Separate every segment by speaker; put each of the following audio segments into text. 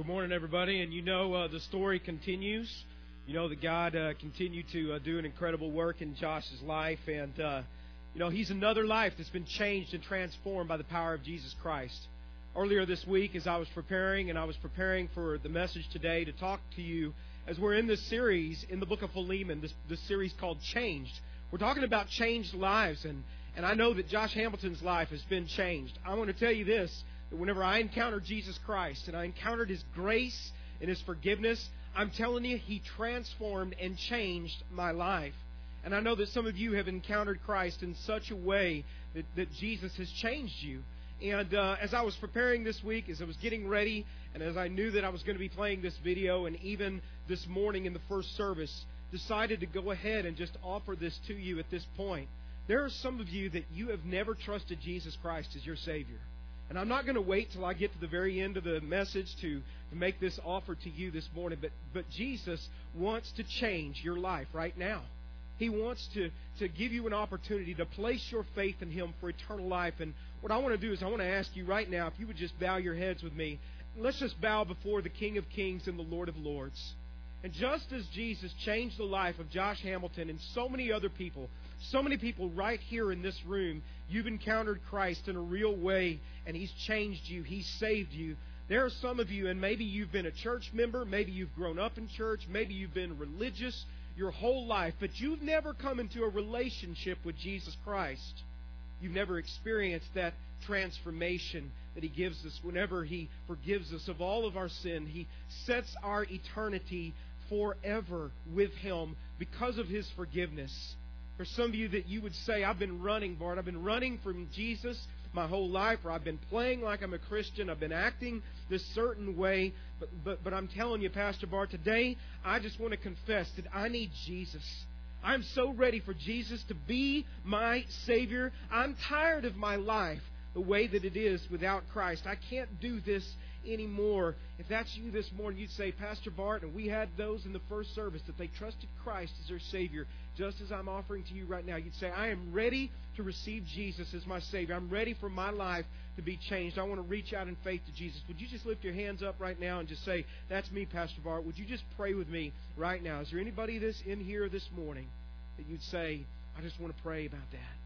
Speaker 1: Good morning, everybody. And you know, uh, the story continues. You know that God uh, continued to uh, do an incredible work in Josh's life, and uh, you know he's another life that's been changed and transformed by the power of Jesus Christ. Earlier this week, as I was preparing, and I was preparing for the message today to talk to you, as we're in this series in the book of Philemon, this, this series called Changed. We're talking about changed lives, and and I know that Josh Hamilton's life has been changed. I want to tell you this that whenever I encountered Jesus Christ and I encountered His grace and His forgiveness, I'm telling you, He transformed and changed my life. And I know that some of you have encountered Christ in such a way that, that Jesus has changed you. And uh, as I was preparing this week, as I was getting ready, and as I knew that I was going to be playing this video, and even this morning in the first service, decided to go ahead and just offer this to you at this point. There are some of you that you have never trusted Jesus Christ as your Savior. And I'm not going to wait till I get to the very end of the message to, to make this offer to you this morning, but, but Jesus wants to change your life right now. He wants to, to give you an opportunity to place your faith in Him for eternal life. And what I want to do is I want to ask you right now if you would just bow your heads with me. Let's just bow before the King of Kings and the Lord of Lords. And just as Jesus changed the life of Josh Hamilton and so many other people, so many people right here in this room, you've encountered Christ in a real way, and He's changed you, He's saved you. There are some of you, and maybe you've been a church member, maybe you've grown up in church, maybe you've been religious your whole life, but you've never come into a relationship with Jesus Christ. You've never experienced that transformation that He gives us whenever He forgives us of all of our sin. He sets our eternity forever with Him because of His forgiveness. For some of you that you would say, I've been running, Bart. I've been running from Jesus my whole life, or I've been playing like I'm a Christian. I've been acting this certain way. But, but, but I'm telling you, Pastor Bart, today I just want to confess that I need Jesus. I'm so ready for Jesus to be my Savior. I'm tired of my life the way that it is without Christ. I can't do this anymore. If that's you this morning, you'd say, Pastor Bart, and we had those in the first service that they trusted Christ as their Savior just as I'm offering to you right now. You'd say, I am ready to receive Jesus as my Savior. I'm ready for my life to be changed. I want to reach out in faith to Jesus. Would you just lift your hands up right now and just say, That's me, Pastor Bart. Would you just pray with me right now? Is there anybody this in here this morning that you'd say, I just want to pray about that?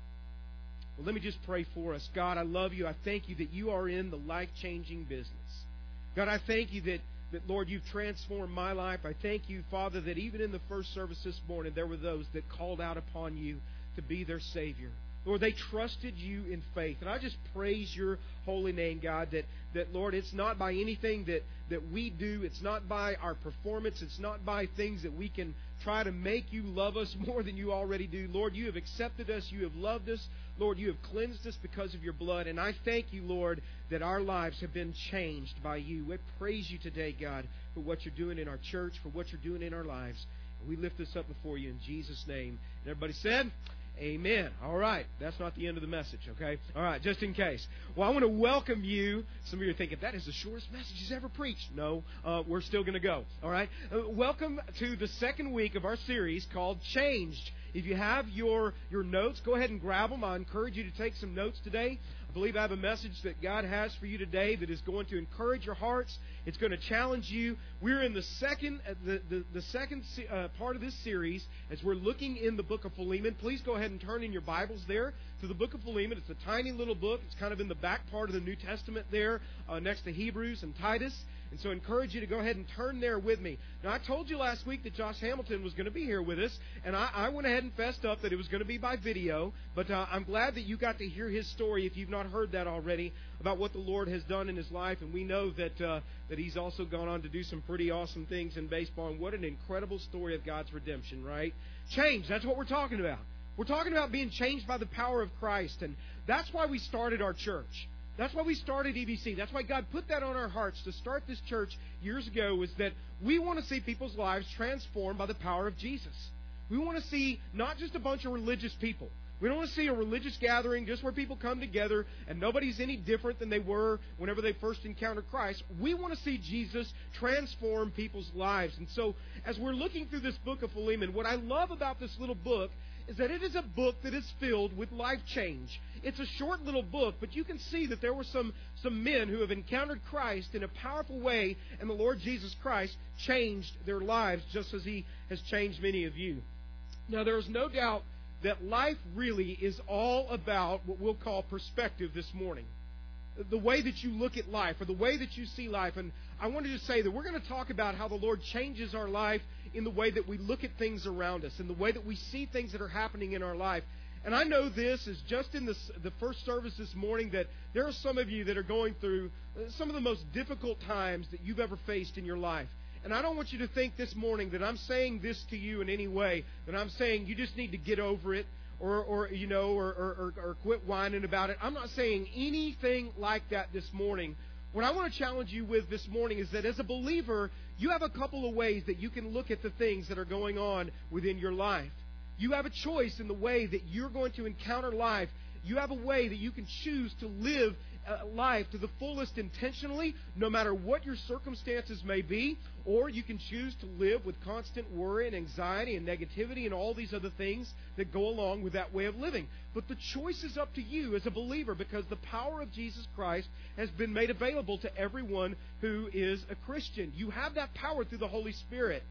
Speaker 1: Well, let me just pray for us. God, I love you. I thank you that you are in the life changing business. God, I thank you that that, Lord, you've transformed my life. I thank you, Father, that even in the first service this morning, there were those that called out upon you to be their Savior. Lord, they trusted you in faith. And I just praise your holy name, God, that, that Lord, it's not by anything that, that we do, it's not by our performance, it's not by things that we can try to make you love us more than you already do. Lord, you have accepted us, you have loved us, Lord, you have cleansed us because of your blood. And I thank you, Lord, that our lives have been changed by you. We praise you today, God, for what you're doing in our church, for what you're doing in our lives. And we lift this up before you in Jesus' name. And everybody said, Amen. All right. That's not the end of the message, okay? All right, just in case. Well, I want to welcome you. Some of you are thinking, that is the shortest message he's ever preached. No, uh, we're still going to go. All right? Uh, welcome to the second week of our series called Changed. If you have your, your notes, go ahead and grab them. I encourage you to take some notes today believe I have a message that God has for you today that is going to encourage your hearts. It's going to challenge you. We're in the second uh, the, the, the second uh, part of this series as we're looking in the book of Philemon. Please go ahead and turn in your Bibles there to the book of Philemon. It's a tiny little book. It's kind of in the back part of the New Testament there, uh, next to Hebrews and Titus. And so I encourage you to go ahead and turn there with me. Now, I told you last week that Josh Hamilton was going to be here with us, and I, I went ahead and fessed up that it was going to be by video, but uh, I'm glad that you got to hear his story if you've not heard that already about what the Lord has done in his life. And we know that, uh, that he's also gone on to do some pretty awesome things in baseball. And what an incredible story of God's redemption, right? Change, that's what we're talking about. We're talking about being changed by the power of Christ, and that's why we started our church. That's why we started EBC. That's why God put that on our hearts to start this church years ago is that we want to see people's lives transformed by the power of Jesus. We want to see not just a bunch of religious people. We don't want to see a religious gathering just where people come together and nobody's any different than they were whenever they first encountered Christ. We want to see Jesus transform people's lives. And so, as we're looking through this book of Philemon, what I love about this little book is that it is a book that is filled with life change. It's a short little book, but you can see that there were some, some men who have encountered Christ in a powerful way, and the Lord Jesus Christ changed their lives just as He has changed many of you. Now, there is no doubt that life really is all about what we'll call perspective this morning the way that you look at life or the way that you see life. And I wanted to say that we're going to talk about how the Lord changes our life in the way that we look at things around us, in the way that we see things that are happening in our life. And I know this is just in this, the first service this morning that there are some of you that are going through uh, some of the most difficult times that you've ever faced in your life. And I don't want you to think this morning that I'm saying this to you in any way, that I'm saying you just need to get over it or, or you know, or, or, or quit whining about it. I'm not saying anything like that this morning. What I want to challenge you with this morning is that as a believer, you have a couple of ways that you can look at the things that are going on within your life. You have a choice in the way that you're going to encounter life you have a way that you can choose to live uh, life to the fullest intentionally, no matter what your circumstances may be, or you can choose to live with constant worry and anxiety and negativity and all these other things that go along with that way of living. But the choice is up to you as a believer because the power of Jesus Christ has been made available to everyone who is a Christian. You have that power through the Holy Spirit.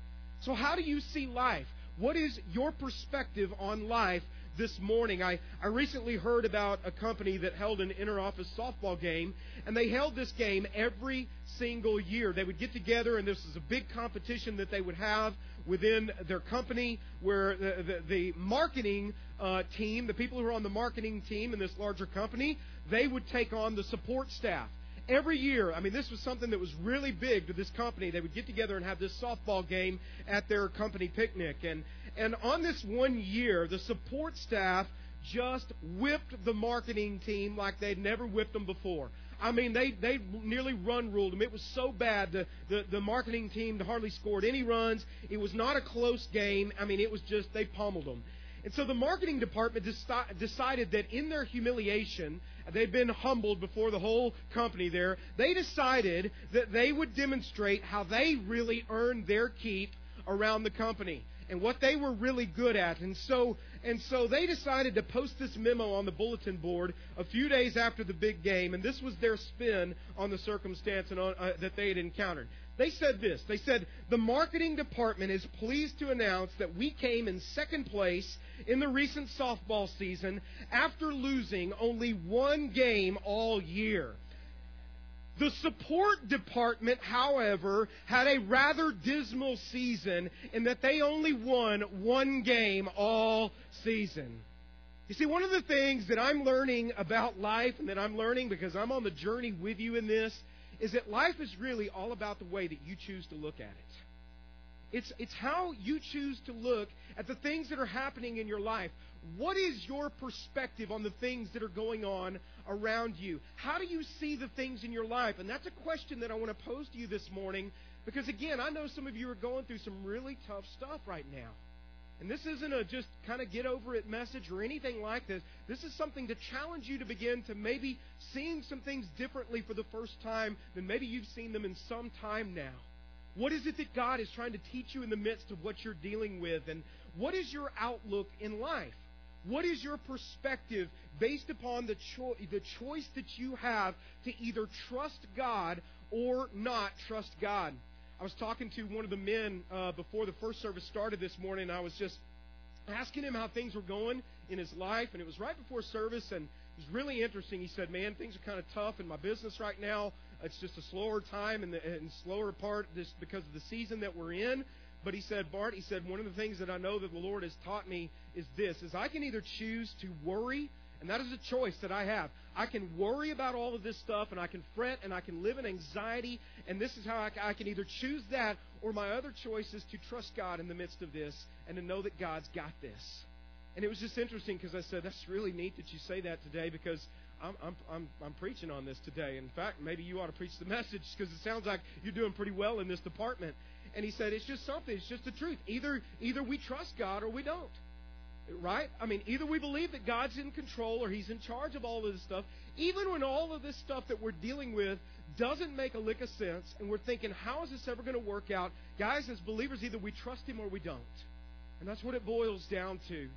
Speaker 1: So, how do you see life? What is your perspective on life this morning. I, I recently heard about a company that held an interoffice softball game, and they held this game every single year. They would get together, and this is a big competition that they would have within their company where the, the, the marketing uh, team, the people who are on the marketing team in this larger company, they would take on the support staff. Every year, I mean, this was something that was really big to this company. They would get together and have this softball game at their company picnic. And, and on this one year, the support staff just whipped the marketing team like they'd never whipped them before. I mean, they they nearly run ruled them. It was so bad. The, the the marketing team hardly scored any runs. It was not a close game. I mean, it was just they pommeled them. And so the marketing department deci- decided that in their humiliation, they'd been humbled before the whole company there. They decided that they would demonstrate how they really earned their keep around the company and what they were really good at. And so, and so they decided to post this memo on the bulletin board a few days after the big game, and this was their spin on the circumstance and on, uh, that they had encountered. They said this. They said, The marketing department is pleased to announce that we came in second place in the recent softball season after losing only one game all year. The support department, however, had a rather dismal season in that they only won one game all season. You see, one of the things that I'm learning about life and that I'm learning because I'm on the journey with you in this is that life is really all about the way that you choose to look at it. It's, it's how you choose to look at the things that are happening in your life. What is your perspective on the things that are going on around you? How do you see the things in your life? And that's a question that I want to pose to you this morning because, again, I know some of you are going through some really tough stuff right now. And this isn't a just kind of get over it message or anything like this. This is something to challenge you to begin to maybe seeing some things differently for the first time than maybe you've seen them in some time now. What is it that God is trying to teach you in the midst of what you're dealing with? And what is your outlook in life? What is your perspective based upon the, cho- the choice that you have to either trust God or not trust God? I was talking to one of the men uh, before the first service started this morning. I was just asking him how things were going in his life, and it was right before service, and it was really interesting. He said, "Man, things are kind of tough in my business right now. It's just a slower time and, the, and slower part just because of the season that we're in." But he said, Bart, he said, one of the things that I know that the Lord has taught me is this, is I can either choose to worry, and that is a choice that I have. I can worry about all of this stuff, and I can fret, and I can live in anxiety, and this is how I, I can either choose that, or my other choice is to trust God in the midst of this, and to know that God's got this. And it was just interesting because I said, that's really neat that you say that today because I'm, I'm, I'm, I'm, preaching on this today. In fact, maybe you ought to preach the message because it sounds like you're doing pretty well in this department and he said, It's just something, it's just the truth. Either either we trust God or we don't. Right? I mean, either we believe that God's in control or He's in charge of all of this stuff, even when all of this stuff that we're dealing with doesn't make a lick of sense, and we're thinking, how is this ever going to work out? Guys, as believers, either we trust Him or we don't. And that's what it boils down to.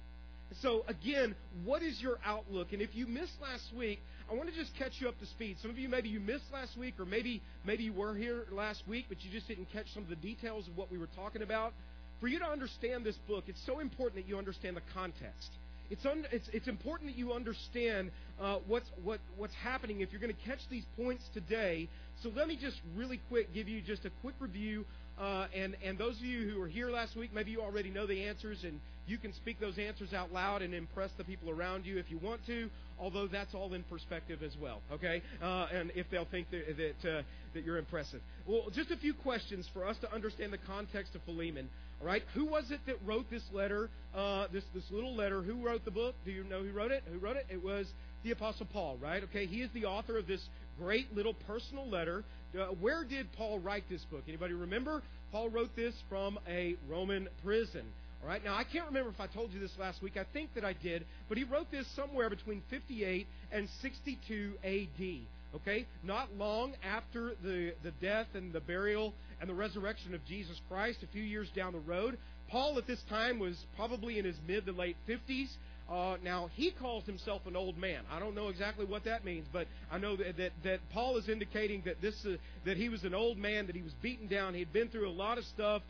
Speaker 1: So, again, what is your outlook? And if you missed last week, I want to just catch you up to speed. Some of you maybe you missed last week, or maybe maybe you were here last week, but you just didn't catch some of the details of what we were talking about. For you to understand this book, it's so important that you understand the context. It's, un, it's, it's important that you understand uh, what's, what, what's happening if you're going to catch these points today. So let me just really quick give you just a quick review. Uh, and, and those of you who were here last week, maybe you already know the answers and you can speak those answers out loud and impress the people around you if you want to, although that's all in perspective as well, okay? Uh, and if they'll think that, that, uh, that you're impressive. Well, just a few questions for us to understand the context of Philemon, all right? Who was it that wrote this letter, uh, this, this little letter? Who wrote the book? Do you know who wrote it? Who wrote it? It was the Apostle Paul, right? Okay, he is the author of this great little personal letter. Uh, where did Paul write this book? Anybody remember? Paul wrote this from a Roman prison. All right, now I can't remember if I told you this last week. I think that I did, but he wrote this somewhere between 58 and 62 AD. Okay, not long after the, the death and the burial and the resurrection of Jesus Christ, a few years down the road. Paul at this time was probably in his mid to late 50s. Uh, now, he calls himself an old man. I don't know exactly what that means, but I know that, that, that Paul is indicating that, this, uh, that he was an old man, that he was beaten down, he'd been through a lot of stuff,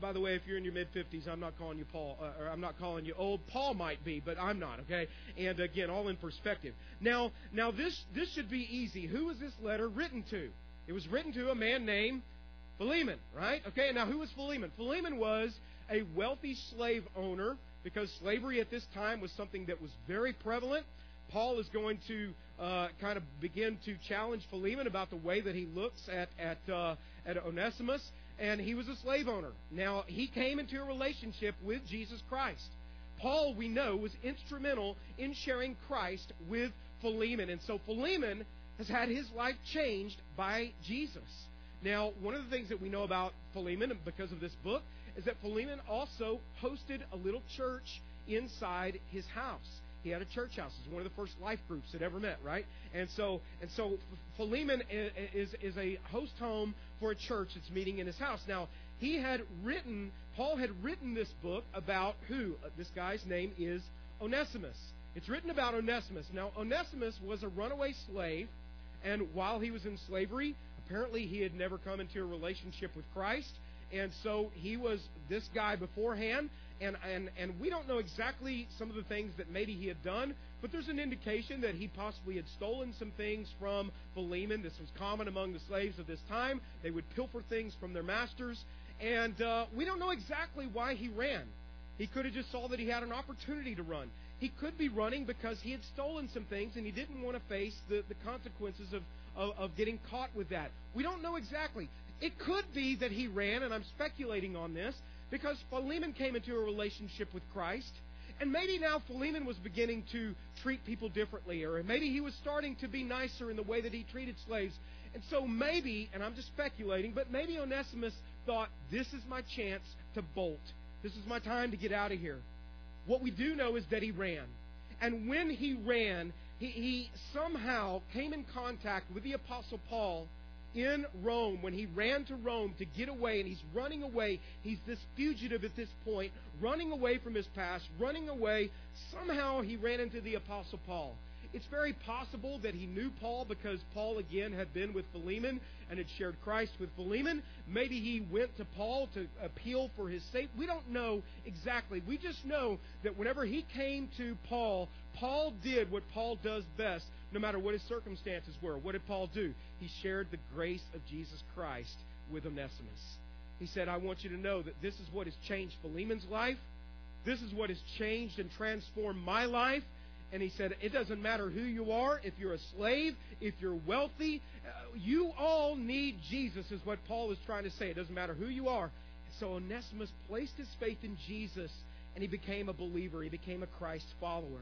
Speaker 1: by the way, if you're in your mid 50s, I'm not calling you Paul, uh, or I'm not calling you old. Paul might be, but I'm not. Okay. And again, all in perspective. Now, now this this should be easy. Who was this letter written to? It was written to a man named Philemon, right? Okay. Now, who was Philemon? Philemon was a wealthy slave owner because slavery at this time was something that was very prevalent. Paul is going to uh, kind of begin to challenge Philemon about the way that he looks at at, uh, at Onesimus and he was a slave owner. Now, he came into a relationship with Jesus Christ. Paul, we know, was instrumental in sharing Christ with Philemon. And so Philemon has had his life changed by Jesus. Now, one of the things that we know about Philemon because of this book is that Philemon also hosted a little church inside his house. He had a church house. It's one of the first life groups that ever met, right? And so, and so Philemon is, is a host home for a church that's meeting in his house. Now, he had written, Paul had written this book about who? Uh, this guy's name is Onesimus. It's written about Onesimus. Now, Onesimus was a runaway slave, and while he was in slavery, apparently he had never come into a relationship with Christ. And so he was this guy beforehand, and, and, and we don't know exactly some of the things that maybe he had done, but there's an indication that he possibly had stolen some things from Philemon. This was common among the slaves of this time. They would pilfer things from their masters. And uh, we don't know exactly why he ran. He could have just saw that he had an opportunity to run. He could be running because he had stolen some things and he didn't want to face the, the consequences of, of, of getting caught with that. We don't know exactly. It could be that he ran, and I'm speculating on this, because Philemon came into a relationship with Christ. And maybe now Philemon was beginning to treat people differently, or maybe he was starting to be nicer in the way that he treated slaves. And so maybe, and I'm just speculating, but maybe Onesimus thought, this is my chance to bolt. This is my time to get out of here. What we do know is that he ran. And when he ran, he, he somehow came in contact with the Apostle Paul in Rome, when he ran to Rome to get away, and he's running away. He's this fugitive at this point, running away from his past, running away. Somehow he ran into the Apostle Paul. It's very possible that he knew Paul because Paul, again, had been with Philemon and had shared Christ with Philemon. Maybe he went to Paul to appeal for his sake. We don't know exactly. We just know that whenever he came to Paul, Paul did what Paul does best, no matter what his circumstances were. What did Paul do? He shared the grace of Jesus Christ with Onesimus. He said, I want you to know that this is what has changed Philemon's life. This is what has changed and transformed my life. And he said, It doesn't matter who you are, if you're a slave, if you're wealthy, uh, you all need Jesus, is what Paul is trying to say. It doesn't matter who you are. So Onesimus placed his faith in Jesus and he became a believer. He became a Christ follower.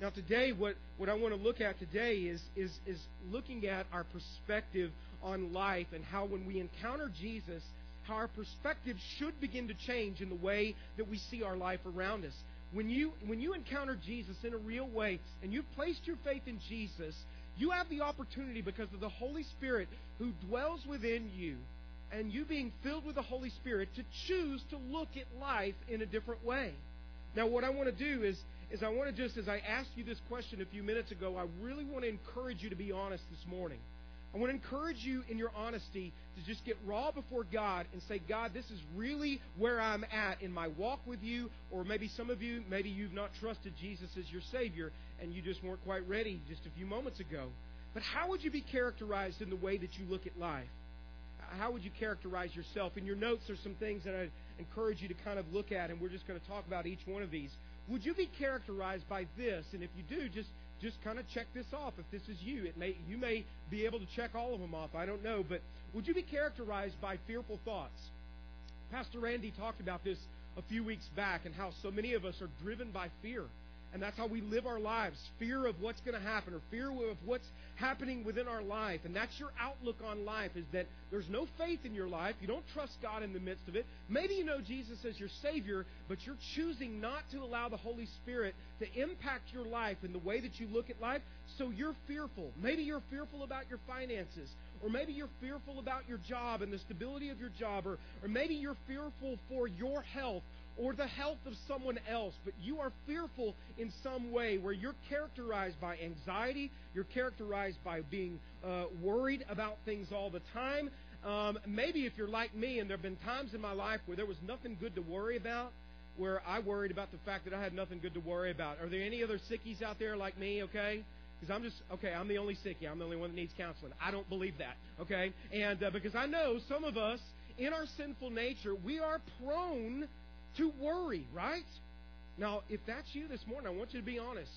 Speaker 1: Now, today, what, what I want to look at today is, is, is looking at our perspective on life and how when we encounter Jesus, how our perspective should begin to change in the way that we see our life around us. When you, when you encounter Jesus in a real way and you've placed your faith in Jesus, you have the opportunity because of the Holy Spirit who dwells within you and you being filled with the Holy Spirit to choose to look at life in a different way. Now, what I want to do is, is I want to just, as I asked you this question a few minutes ago, I really want to encourage you to be honest this morning. I want to encourage you in your honesty to just get raw before God and say, God, this is really where I'm at in my walk with you. Or maybe some of you, maybe you've not trusted Jesus as your Savior and you just weren't quite ready just a few moments ago. But how would you be characterized in the way that you look at life? How would you characterize yourself? In your notes, there's some things that I encourage you to kind of look at, and we're just going to talk about each one of these. Would you be characterized by this? And if you do, just just kind of check this off. If this is you, it may you may be able to check all of them off. I don't know, but would you be characterized by fearful thoughts? Pastor Randy talked about this a few weeks back and how so many of us are driven by fear. And that's how we live our lives fear of what's going to happen or fear of what's happening within our life. And that's your outlook on life is that there's no faith in your life. You don't trust God in the midst of it. Maybe you know Jesus as your Savior, but you're choosing not to allow the Holy Spirit to impact your life in the way that you look at life. So you're fearful. Maybe you're fearful about your finances or maybe you're fearful about your job and the stability of your job, or, or maybe you're fearful for your health, or the health of someone else, but you are fearful in some way where you're characterized by anxiety, you're characterized by being uh, worried about things all the time. Um, maybe if you're like me, and there have been times in my life where there was nothing good to worry about, where I worried about the fact that I had nothing good to worry about. Are there any other sickies out there like me, okay? Because I'm just, okay, I'm the only sickie. I'm the only one that needs counseling. I don't believe that, okay? And uh, because I know some of us, in our sinful nature, we are prone to worry, right? Now, if that's you this morning, I want you to be honest.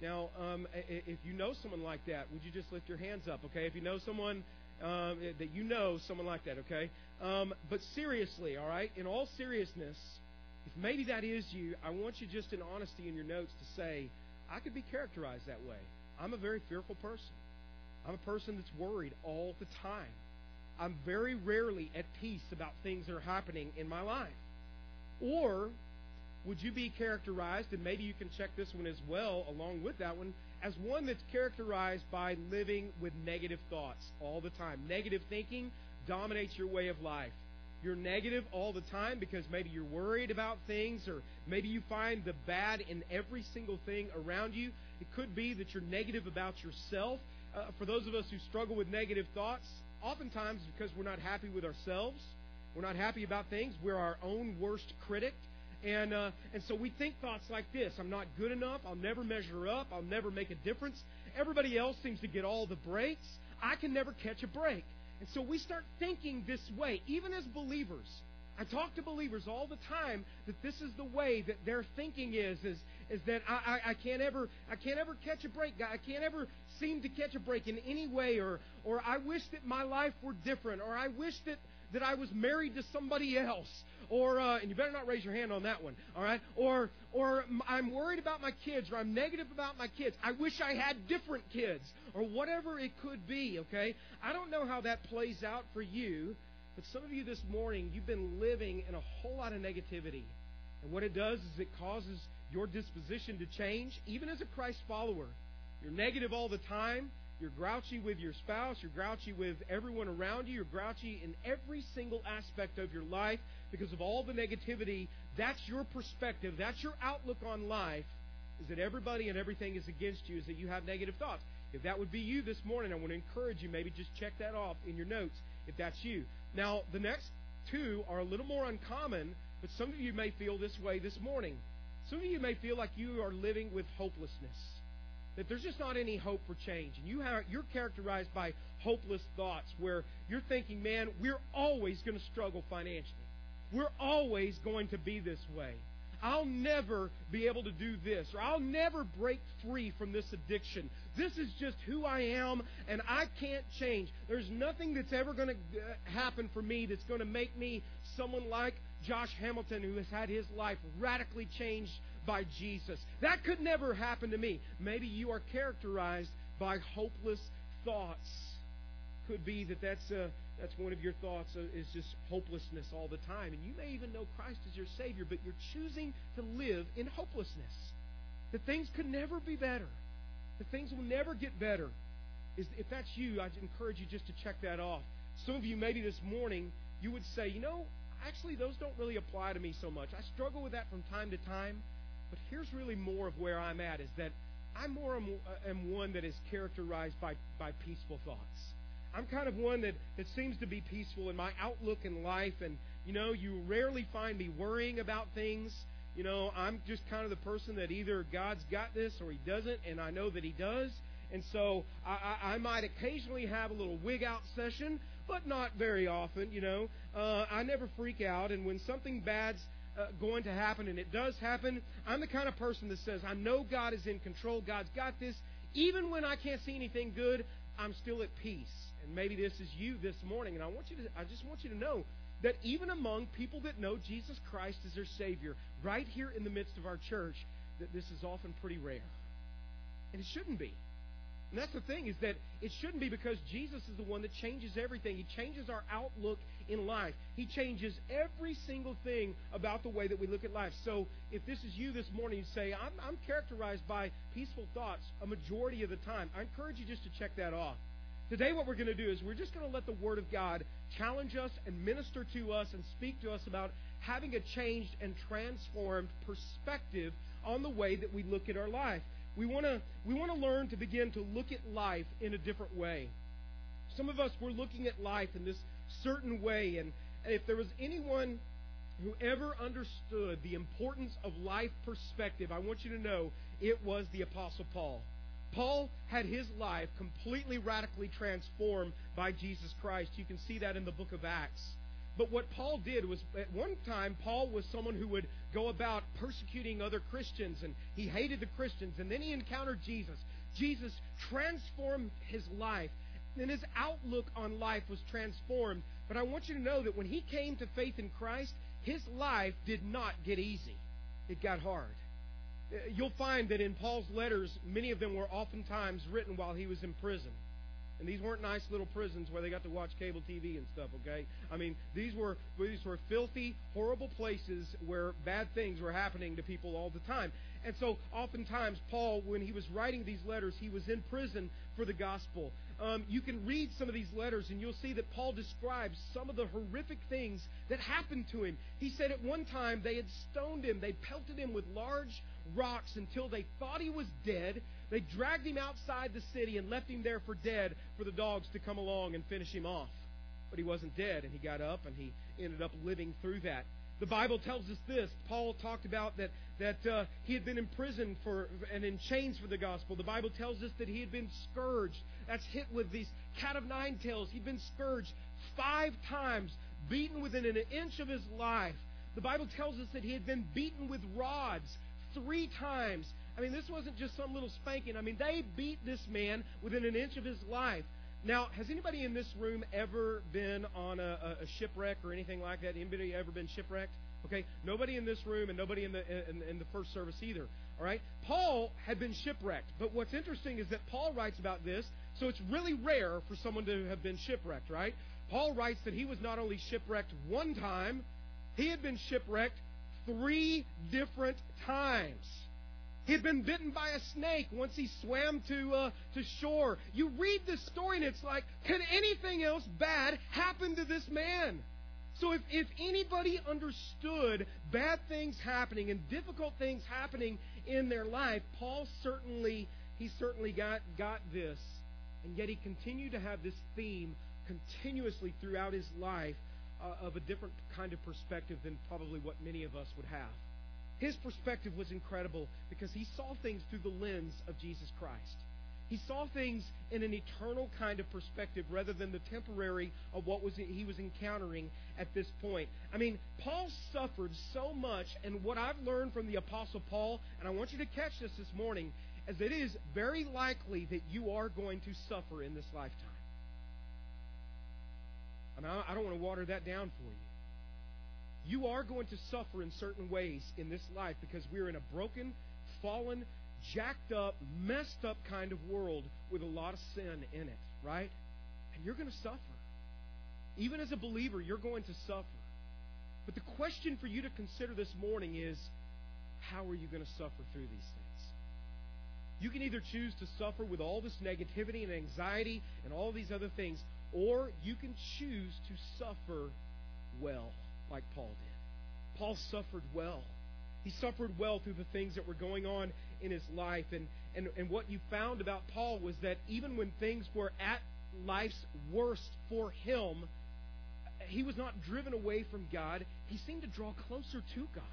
Speaker 1: Now, um, if you know someone like that, would you just lift your hands up, okay? If you know someone um, that you know, someone like that, okay? Um, but seriously, all right? In all seriousness, if maybe that is you, I want you just in honesty in your notes to say, I could be characterized that way. I'm a very fearful person. I'm a person that's worried all the time. I'm very rarely at peace about things that are happening in my life. Or would you be characterized, and maybe you can check this one as well along with that one, as one that's characterized by living with negative thoughts all the time? Negative thinking dominates your way of life. You're negative all the time because maybe you're worried about things, or maybe you find the bad in every single thing around you. It could be that you're negative about yourself. Uh, for those of us who struggle with negative thoughts, oftentimes because we're not happy with ourselves we're not happy about things. We're our own worst critic. And, uh, and so we think thoughts like this I'm not good enough. I'll never measure up. I'll never make a difference. Everybody else seems to get all the breaks. I can never catch a break. And so we start thinking this way, even as believers. I talk to believers all the time that this is the way that their thinking is is is that I, I, I can't ever I can't ever catch a break. I can't ever seem to catch a break in any way or or I wish that my life were different or I wish that that I was married to somebody else. Or, uh, and you better not raise your hand on that one, all right? Or, or I'm worried about my kids, or I'm negative about my kids. I wish I had different kids, or whatever it could be, okay? I don't know how that plays out for you, but some of you this morning, you've been living in a whole lot of negativity. And what it does is it causes your disposition to change, even as a Christ follower. You're negative all the time. You're grouchy with your spouse. You're grouchy with everyone around you. You're grouchy in every single aspect of your life because of all the negativity. That's your perspective. That's your outlook on life is that everybody and everything is against you, is that you have negative thoughts. If that would be you this morning, I want to encourage you, maybe just check that off in your notes if that's you. Now, the next two are a little more uncommon, but some of you may feel this way this morning. Some of you may feel like you are living with hopelessness that there's just not any hope for change. And you have, you're characterized by hopeless thoughts where you're thinking, man, we're always going to struggle financially. We're always going to be this way. I'll never be able to do this, or I'll never break free from this addiction. This is just who I am, and I can't change. There's nothing that's ever going to uh, happen for me that's going to make me someone like Josh Hamilton, who has had his life radically changed by Jesus. That could never happen to me. Maybe you are characterized by hopeless thoughts. Could be that that's a uh, that's one of your thoughts uh, is just hopelessness all the time. And you may even know Christ is your Savior, but you're choosing to live in hopelessness. That things could never be better. That things will never get better. Is, if that's you, I'd encourage you just to check that off. Some of you, maybe this morning, you would say, you know, actually, those don't really apply to me so much. I struggle with that from time to time. But here's really more of where I'm at is that I more am, uh, am one that is characterized by, by peaceful thoughts. I'm kind of one that, that seems to be peaceful in my outlook in life, and you know, you rarely find me worrying about things. You know, I'm just kind of the person that either God's got this or He doesn't, and I know that He does. And so I, I, might occasionally have a little wig out session, but not very often, you know. Uh, I never freak out, and when something bad's uh, going to happen, and it does happen. I'm the kind of person that says, I know God is in control. God's got this. Even when I can't see anything good, I'm still at peace. And maybe this is you this morning, and I want you to, I just want you to know that even among people that know Jesus Christ as their Savior, right here in the midst of our church, that this is often pretty rare. And it shouldn't be. And that's the thing is that it shouldn't be because Jesus is the one that changes everything. He changes our outlook in life. He changes every single thing about the way that we look at life. So if this is you this morning, you say, I'm, I'm characterized by peaceful thoughts a majority of the time. I encourage you just to check that off. Today, what we're going to do is we're just going to let the Word of God challenge us and minister to us and speak to us about having a changed and transformed perspective on the way that we look at our life we want to we want to learn to begin to look at life in a different way. Some of us were looking at life in this certain way, and if there was anyone who ever understood the importance of life perspective, I want you to know it was the Apostle Paul. Paul had his life completely radically transformed by Jesus Christ. You can see that in the book of Acts. But what Paul did was, at one time, Paul was someone who would go about persecuting other Christians, and he hated the Christians. And then he encountered Jesus. Jesus transformed his life, and his outlook on life was transformed. But I want you to know that when he came to faith in Christ, his life did not get easy, it got hard. Uh, you'll find that in Paul's letters, many of them were oftentimes written while he was in prison. And these weren't nice little prisons where they got to watch cable TV and stuff, okay? I mean, these were these were filthy, horrible places where bad things were happening to people all the time. And so oftentimes Paul when he was writing these letters, he was in prison for the gospel. Um, you can read some of these letters and you'll see that Paul describes some of the horrific things that happened to him. He said at one time they had stoned him, they pelted him with large rocks until they thought he was dead, they dragged him outside the city and left him there for dead for the dogs to come along and finish him off. But he wasn't dead, and he got up and he ended up living through that. The Bible tells us this. Paul talked about that that uh, he had been imprisoned for and in chains for the gospel. The Bible tells us that he had been scourged. That's hit with these cat of nine tails. He'd been scourged five times, beaten within an inch of his life. The Bible tells us that he had been beaten with rods three times. I mean, this wasn't just some little spanking. I mean, they beat this man within an inch of his life. Now, has anybody in this room ever been on a, a shipwreck or anything like that? Anybody ever been shipwrecked? Okay, nobody in this room and nobody in the in, in the first service either. All right, Paul had been shipwrecked, but what's interesting is that Paul writes about this, so it's really rare for someone to have been shipwrecked, right? Paul writes that he was not only shipwrecked one time, he had been shipwrecked three different times. He'd been bitten by a snake once he swam to, uh, to shore. You read this story and it's like, could anything else bad happen to this man? So if, if anybody understood bad things happening and difficult things happening in their life, Paul certainly he certainly got, got this. And yet he continued to have this theme continuously throughout his life uh, of a different kind of perspective than probably what many of us would have. His perspective was incredible because he saw things through the lens of Jesus Christ. He saw things in an eternal kind of perspective rather than the temporary of what was he was encountering at this point. I mean, Paul suffered so much, and what I've learned from the Apostle Paul, and I want you to catch this this morning, is it is very likely that you are going to suffer in this lifetime. I mean, I don't want to water that down for you. You are going to suffer in certain ways in this life because we're in a broken, fallen, jacked up, messed up kind of world with a lot of sin in it, right? And you're going to suffer. Even as a believer, you're going to suffer. But the question for you to consider this morning is how are you going to suffer through these things? You can either choose to suffer with all this negativity and anxiety and all these other things, or you can choose to suffer well like Paul did. Paul suffered well. He suffered well through the things that were going on in his life. And, and, and what you found about Paul was that even when things were at life's worst for him, he was not driven away from God. He seemed to draw closer to God.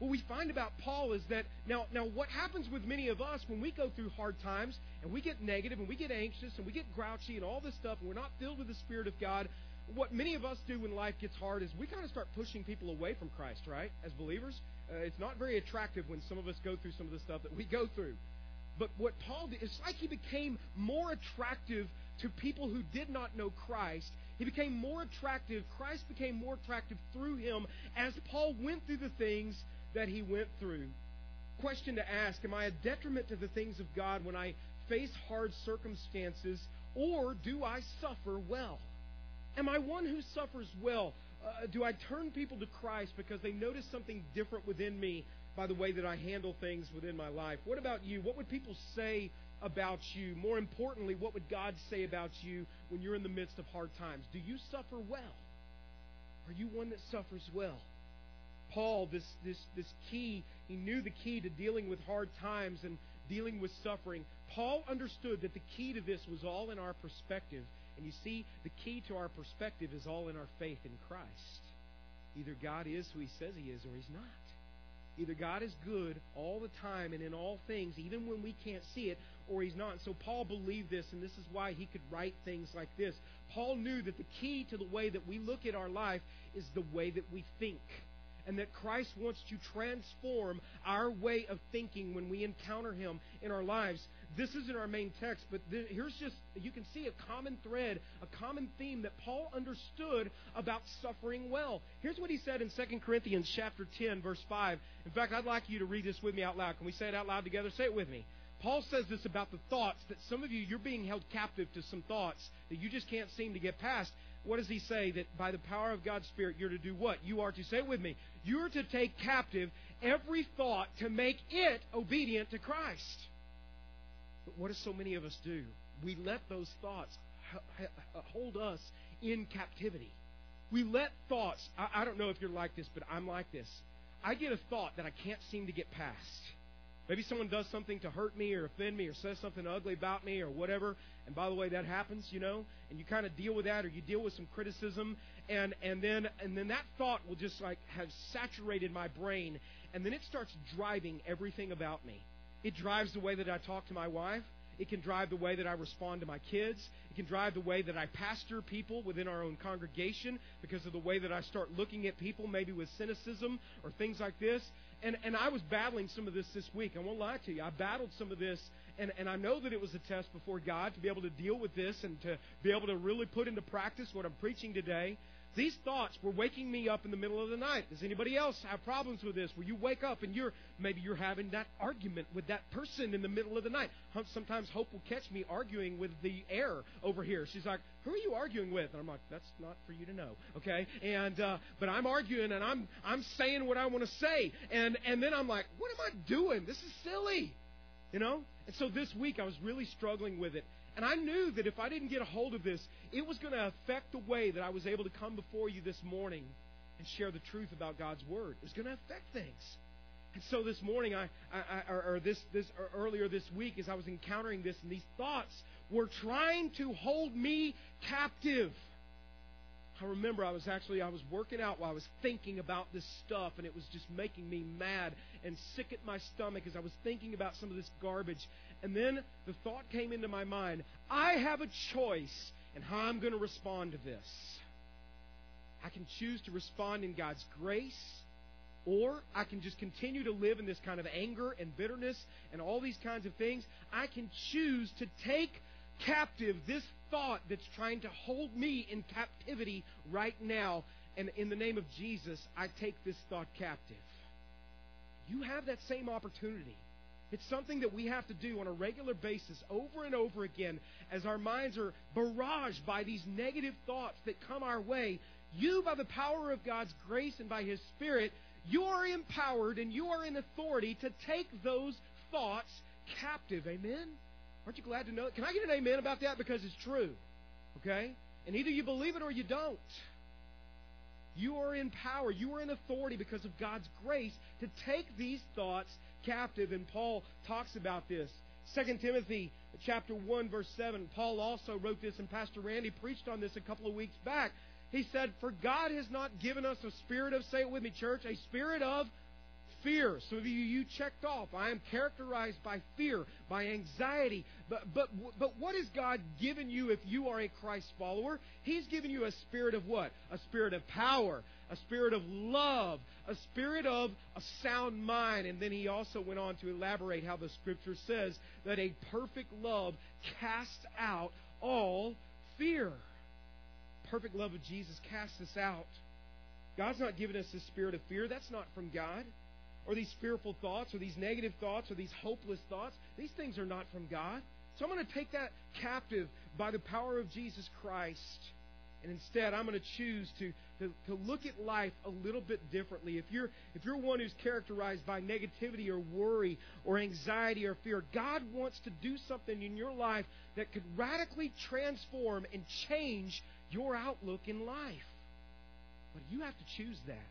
Speaker 1: What we find about Paul is that now, now what happens with many of us when we go through hard times and we get negative and we get anxious and we get grouchy and all this stuff and we're not filled with the Spirit of God, what many of us do when life gets hard is we kind of start pushing people away from Christ, right? As believers, uh, it's not very attractive when some of us go through some of the stuff that we go through. But what Paul did, it's like he became more attractive to people who did not know Christ. He became more attractive. Christ became more attractive through him as Paul went through the things that he went through. Question to ask Am I a detriment to the things of God when I face hard circumstances, or do I suffer well? Am I one who suffers well? Uh, do I turn people to Christ because they notice something different within me by the way that I handle things within my life? What about you? What would people say about you? More importantly, what would God say about you when you're in the midst of hard times? Do you suffer well? Are you one that suffers well? Paul, this, this, this key, he knew the key to dealing with hard times and dealing with suffering. Paul understood that the key to this was all in our perspective and you see, the key to our perspective is all in our faith in Christ. Either God is who he says he is or he's not. Either God is good all the time and in all things, even when we can't see it, or he's not. So Paul believed this, and this is why he could write things like this. Paul knew that the key to the way that we look at our life is the way that we think and that Christ wants to transform our way of thinking when we encounter Him in our lives. This isn't our main text, but here's just, you can see a common thread, a common theme that Paul understood about suffering well. Here's what he said in 2 Corinthians chapter 10, verse 5. In fact, I'd like you to read this with me out loud. Can we say it out loud together? Say it with me. Paul says this about the thoughts that some of you, you're being held captive to some thoughts that you just can't seem to get past what does he say? That by the power of God's Spirit, you're to do what? You are to, say it with me, you're to take captive every thought to make it obedient to Christ. But what do so many of us do? We let those thoughts hold us in captivity. We let thoughts, I, I don't know if you're like this, but I'm like this. I get a thought that I can't seem to get past. Maybe someone does something to hurt me or offend me or says something ugly about me or whatever, and by the way, that happens, you know, and you kind of deal with that or you deal with some criticism and and then and then that thought will just like have saturated my brain and then it starts driving everything about me. It drives the way that I talk to my wife. It can drive the way that I respond to my kids. It can drive the way that I pastor people within our own congregation because of the way that I start looking at people, maybe with cynicism or things like this. And, and I was battling some of this this week. I won't lie to you. I battled some of this and, and I know that it was a test before God to be able to deal with this and to be able to really put into practice what I'm preaching today. These thoughts were waking me up in the middle of the night. Does anybody else have problems with this? Where you wake up and you're maybe you're having that argument with that person in the middle of the night. Sometimes Hope will catch me arguing with the air over here. She's like, "Who are you arguing with?" And I'm like, "That's not for you to know." Okay, and uh, but I'm arguing and I'm I'm saying what I want to say, and and then I'm like, "What am I doing? This is silly," you know. And so this week I was really struggling with it. And I knew that if I didn't get a hold of this, it was going to affect the way that I was able to come before you this morning and share the truth about God's Word. It was going to affect things. And so this morning, I, I, I or, this this or earlier this week, as I was encountering this, and these thoughts were trying to hold me captive. I remember I was actually I was working out while I was thinking about this stuff and it was just making me mad and sick at my stomach as I was thinking about some of this garbage. And then the thought came into my mind, I have a choice and how I'm going to respond to this. I can choose to respond in God's grace or I can just continue to live in this kind of anger and bitterness and all these kinds of things. I can choose to take captive this thought that's trying to hold me in captivity right now. And in the name of Jesus, I take this thought captive. You have that same opportunity. It's something that we have to do on a regular basis over and over again as our minds are barraged by these negative thoughts that come our way. You, by the power of God's grace and by His Spirit, you are empowered and you are in authority to take those thoughts captive. Amen? Aren't you glad to know? It? Can I get an amen about that? Because it's true. Okay? And either you believe it or you don't. You are in power. You are in authority because of God's grace to take these thoughts captive. And Paul talks about this. 2 Timothy chapter 1, verse 7. Paul also wrote this, and Pastor Randy preached on this a couple of weeks back. He said, For God has not given us a spirit of, say it with me, church, a spirit of Fear. Some of you, you checked off. I am characterized by fear, by anxiety. But, but, but what has God given you if you are a Christ follower? He's given you a spirit of what? A spirit of power, a spirit of love, a spirit of a sound mind. And then he also went on to elaborate how the scripture says that a perfect love casts out all fear. Perfect love of Jesus casts us out. God's not giving us a spirit of fear. That's not from God or these fearful thoughts or these negative thoughts or these hopeless thoughts, these things are not from God. So I'm going to take that captive by the power of Jesus Christ. And instead, I'm going to choose to, to, to look at life a little bit differently. If you're, if you're one who's characterized by negativity or worry or anxiety or fear, God wants to do something in your life that could radically transform and change your outlook in life. But you have to choose that.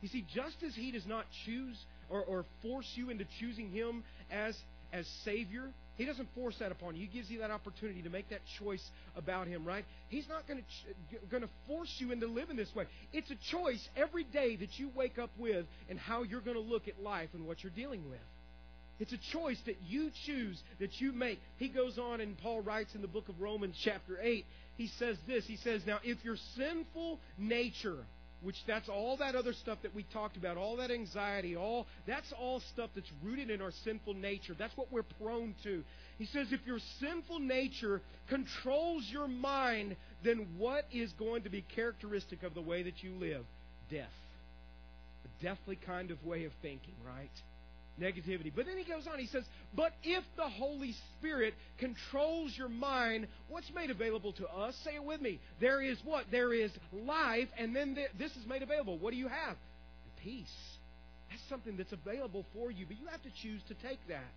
Speaker 1: You see, just as He does not choose or, or force you into choosing Him as, as Savior, He doesn't force that upon you. He gives you that opportunity to make that choice about Him, right? He's not going ch- to force you into living this way. It's a choice every day that you wake up with and how you're going to look at life and what you're dealing with. It's a choice that you choose, that you make. He goes on, and Paul writes in the book of Romans, chapter 8, he says this He says, Now, if your sinful nature, which that's all that other stuff that we talked about, all that anxiety, all that's all stuff that's rooted in our sinful nature. That's what we're prone to. He says if your sinful nature controls your mind, then what is going to be characteristic of the way that you live? Death. A deathly kind of way of thinking, right? negativity. But then he goes on, he says, But if the Holy Spirit controls your mind, what's made available to us? Say it with me. There is what? There is life, and then th- this is made available. What do you have? Peace. That's something that's available for you, but you have to choose to take that.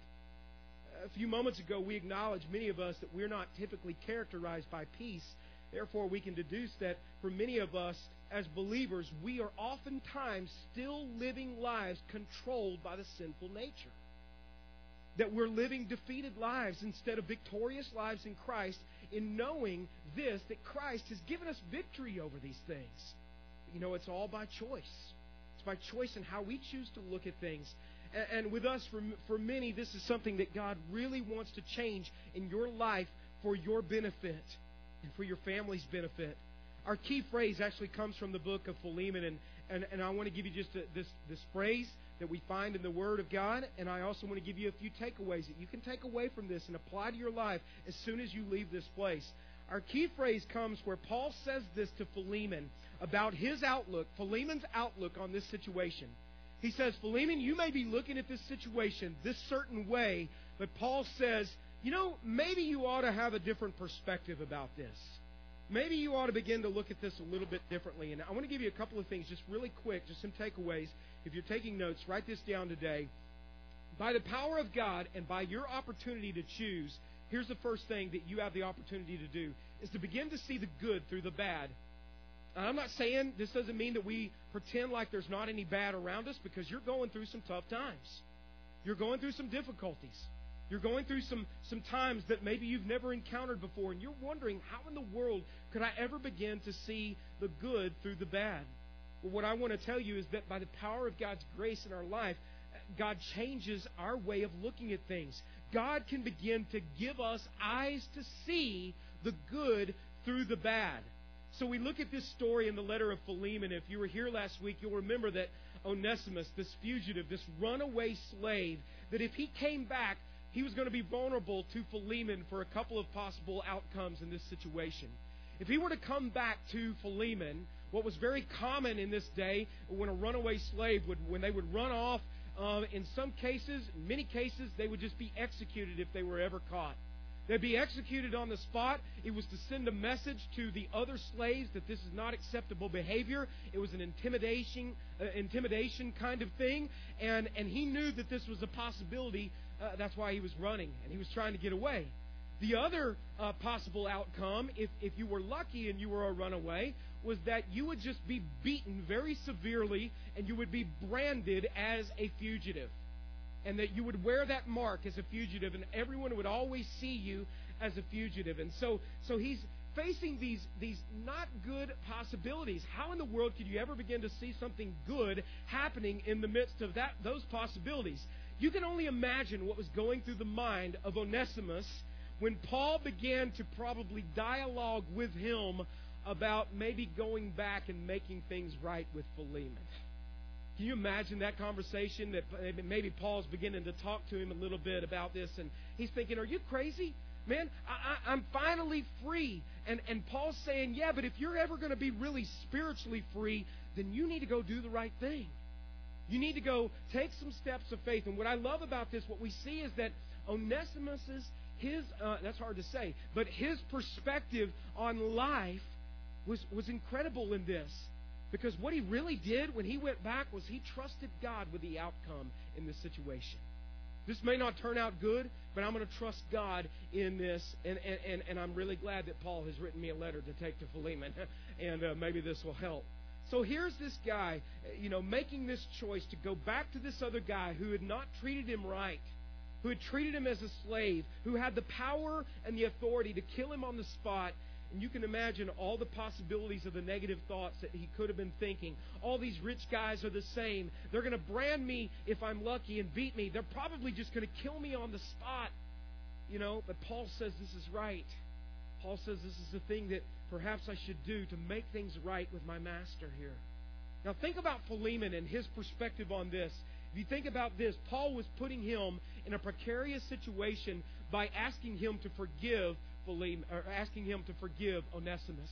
Speaker 1: A few moments ago, we acknowledged, many of us, that we're not typically characterized by peace Therefore, we can deduce that for many of us as believers, we are oftentimes still living lives controlled by the sinful nature. That we're living defeated lives instead of victorious lives in Christ, in knowing this, that Christ has given us victory over these things. You know, it's all by choice. It's by choice and how we choose to look at things. And with us, for, for many, this is something that God really wants to change in your life for your benefit and for your family's benefit. Our key phrase actually comes from the book of Philemon, and, and, and I want to give you just a, this, this phrase that we find in the Word of God, and I also want to give you a few takeaways that you can take away from this and apply to your life as soon as you leave this place. Our key phrase comes where Paul says this to Philemon about his outlook, Philemon's outlook on this situation. He says, Philemon, you may be looking at this situation this certain way, but Paul says, you know, maybe you ought to have a different perspective about this. Maybe you ought to begin to look at this a little bit differently. And I want to give you a couple of things just really quick, just some takeaways. If you're taking notes, write this down today. By the power of God and by your opportunity to choose, here's the first thing that you have the opportunity to do is to begin to see the good through the bad. And I'm not saying this doesn't mean that we pretend like there's not any bad around us because you're going through some tough times. You're going through some difficulties. You're going through some, some times that maybe you've never encountered before, and you're wondering, how in the world could I ever begin to see the good through the bad? Well, what I want to tell you is that by the power of God's grace in our life, God changes our way of looking at things. God can begin to give us eyes to see the good through the bad. So we look at this story in the letter of Philemon. If you were here last week, you'll remember that Onesimus, this fugitive, this runaway slave, that if he came back, he was going to be vulnerable to Philemon for a couple of possible outcomes in this situation. If he were to come back to Philemon, what was very common in this day when a runaway slave would, when they would run off, uh, in some cases, in many cases, they would just be executed if they were ever caught. They'd be executed on the spot. It was to send a message to the other slaves that this is not acceptable behavior. It was an intimidation, uh, intimidation kind of thing, and and he knew that this was a possibility uh, that's why he was running and he was trying to get away. The other uh, possible outcome, if, if you were lucky and you were a runaway, was that you would just be beaten very severely and you would be branded as a fugitive. And that you would wear that mark as a fugitive and everyone would always see you as a fugitive. And so, so he's facing these, these not good possibilities. How in the world could you ever begin to see something good happening in the midst of that, those possibilities? You can only imagine what was going through the mind of Onesimus when Paul began to probably dialogue with him about maybe going back and making things right with Philemon. Can you imagine that conversation that maybe Paul's beginning to talk to him a little bit about this and he's thinking, Are you crazy? Man, I, I, I'm finally free. And, and Paul's saying, Yeah, but if you're ever going to be really spiritually free, then you need to go do the right thing. You need to go take some steps of faith. And what I love about this, what we see is that Onesimus's his uh, that's hard to say, but his perspective on life was was incredible in this. Because what he really did when he went back was he trusted God with the outcome in this situation. This may not turn out good, but I'm going to trust God in this. And, and, and, and I'm really glad that Paul has written me a letter to take to Philemon. and uh, maybe this will help. So here's this guy, eh, you know, making this choice to go back to this other guy who had not treated him right, who had treated him as a slave, who had the power and the authority to kill him on the spot. And you can imagine all the possibilities of the negative thoughts that he could have been thinking. All these rich guys are the same. They're going to brand me if I'm lucky and beat me. They're probably just going to kill me on the spot. You know, but Paul says this is right. Paul says this is the thing that perhaps I should do to make things right with my master here. Now, think about Philemon and his perspective on this. If you think about this, Paul was putting him in a precarious situation by asking him to forgive Philemon, or asking him to forgive Onesimus.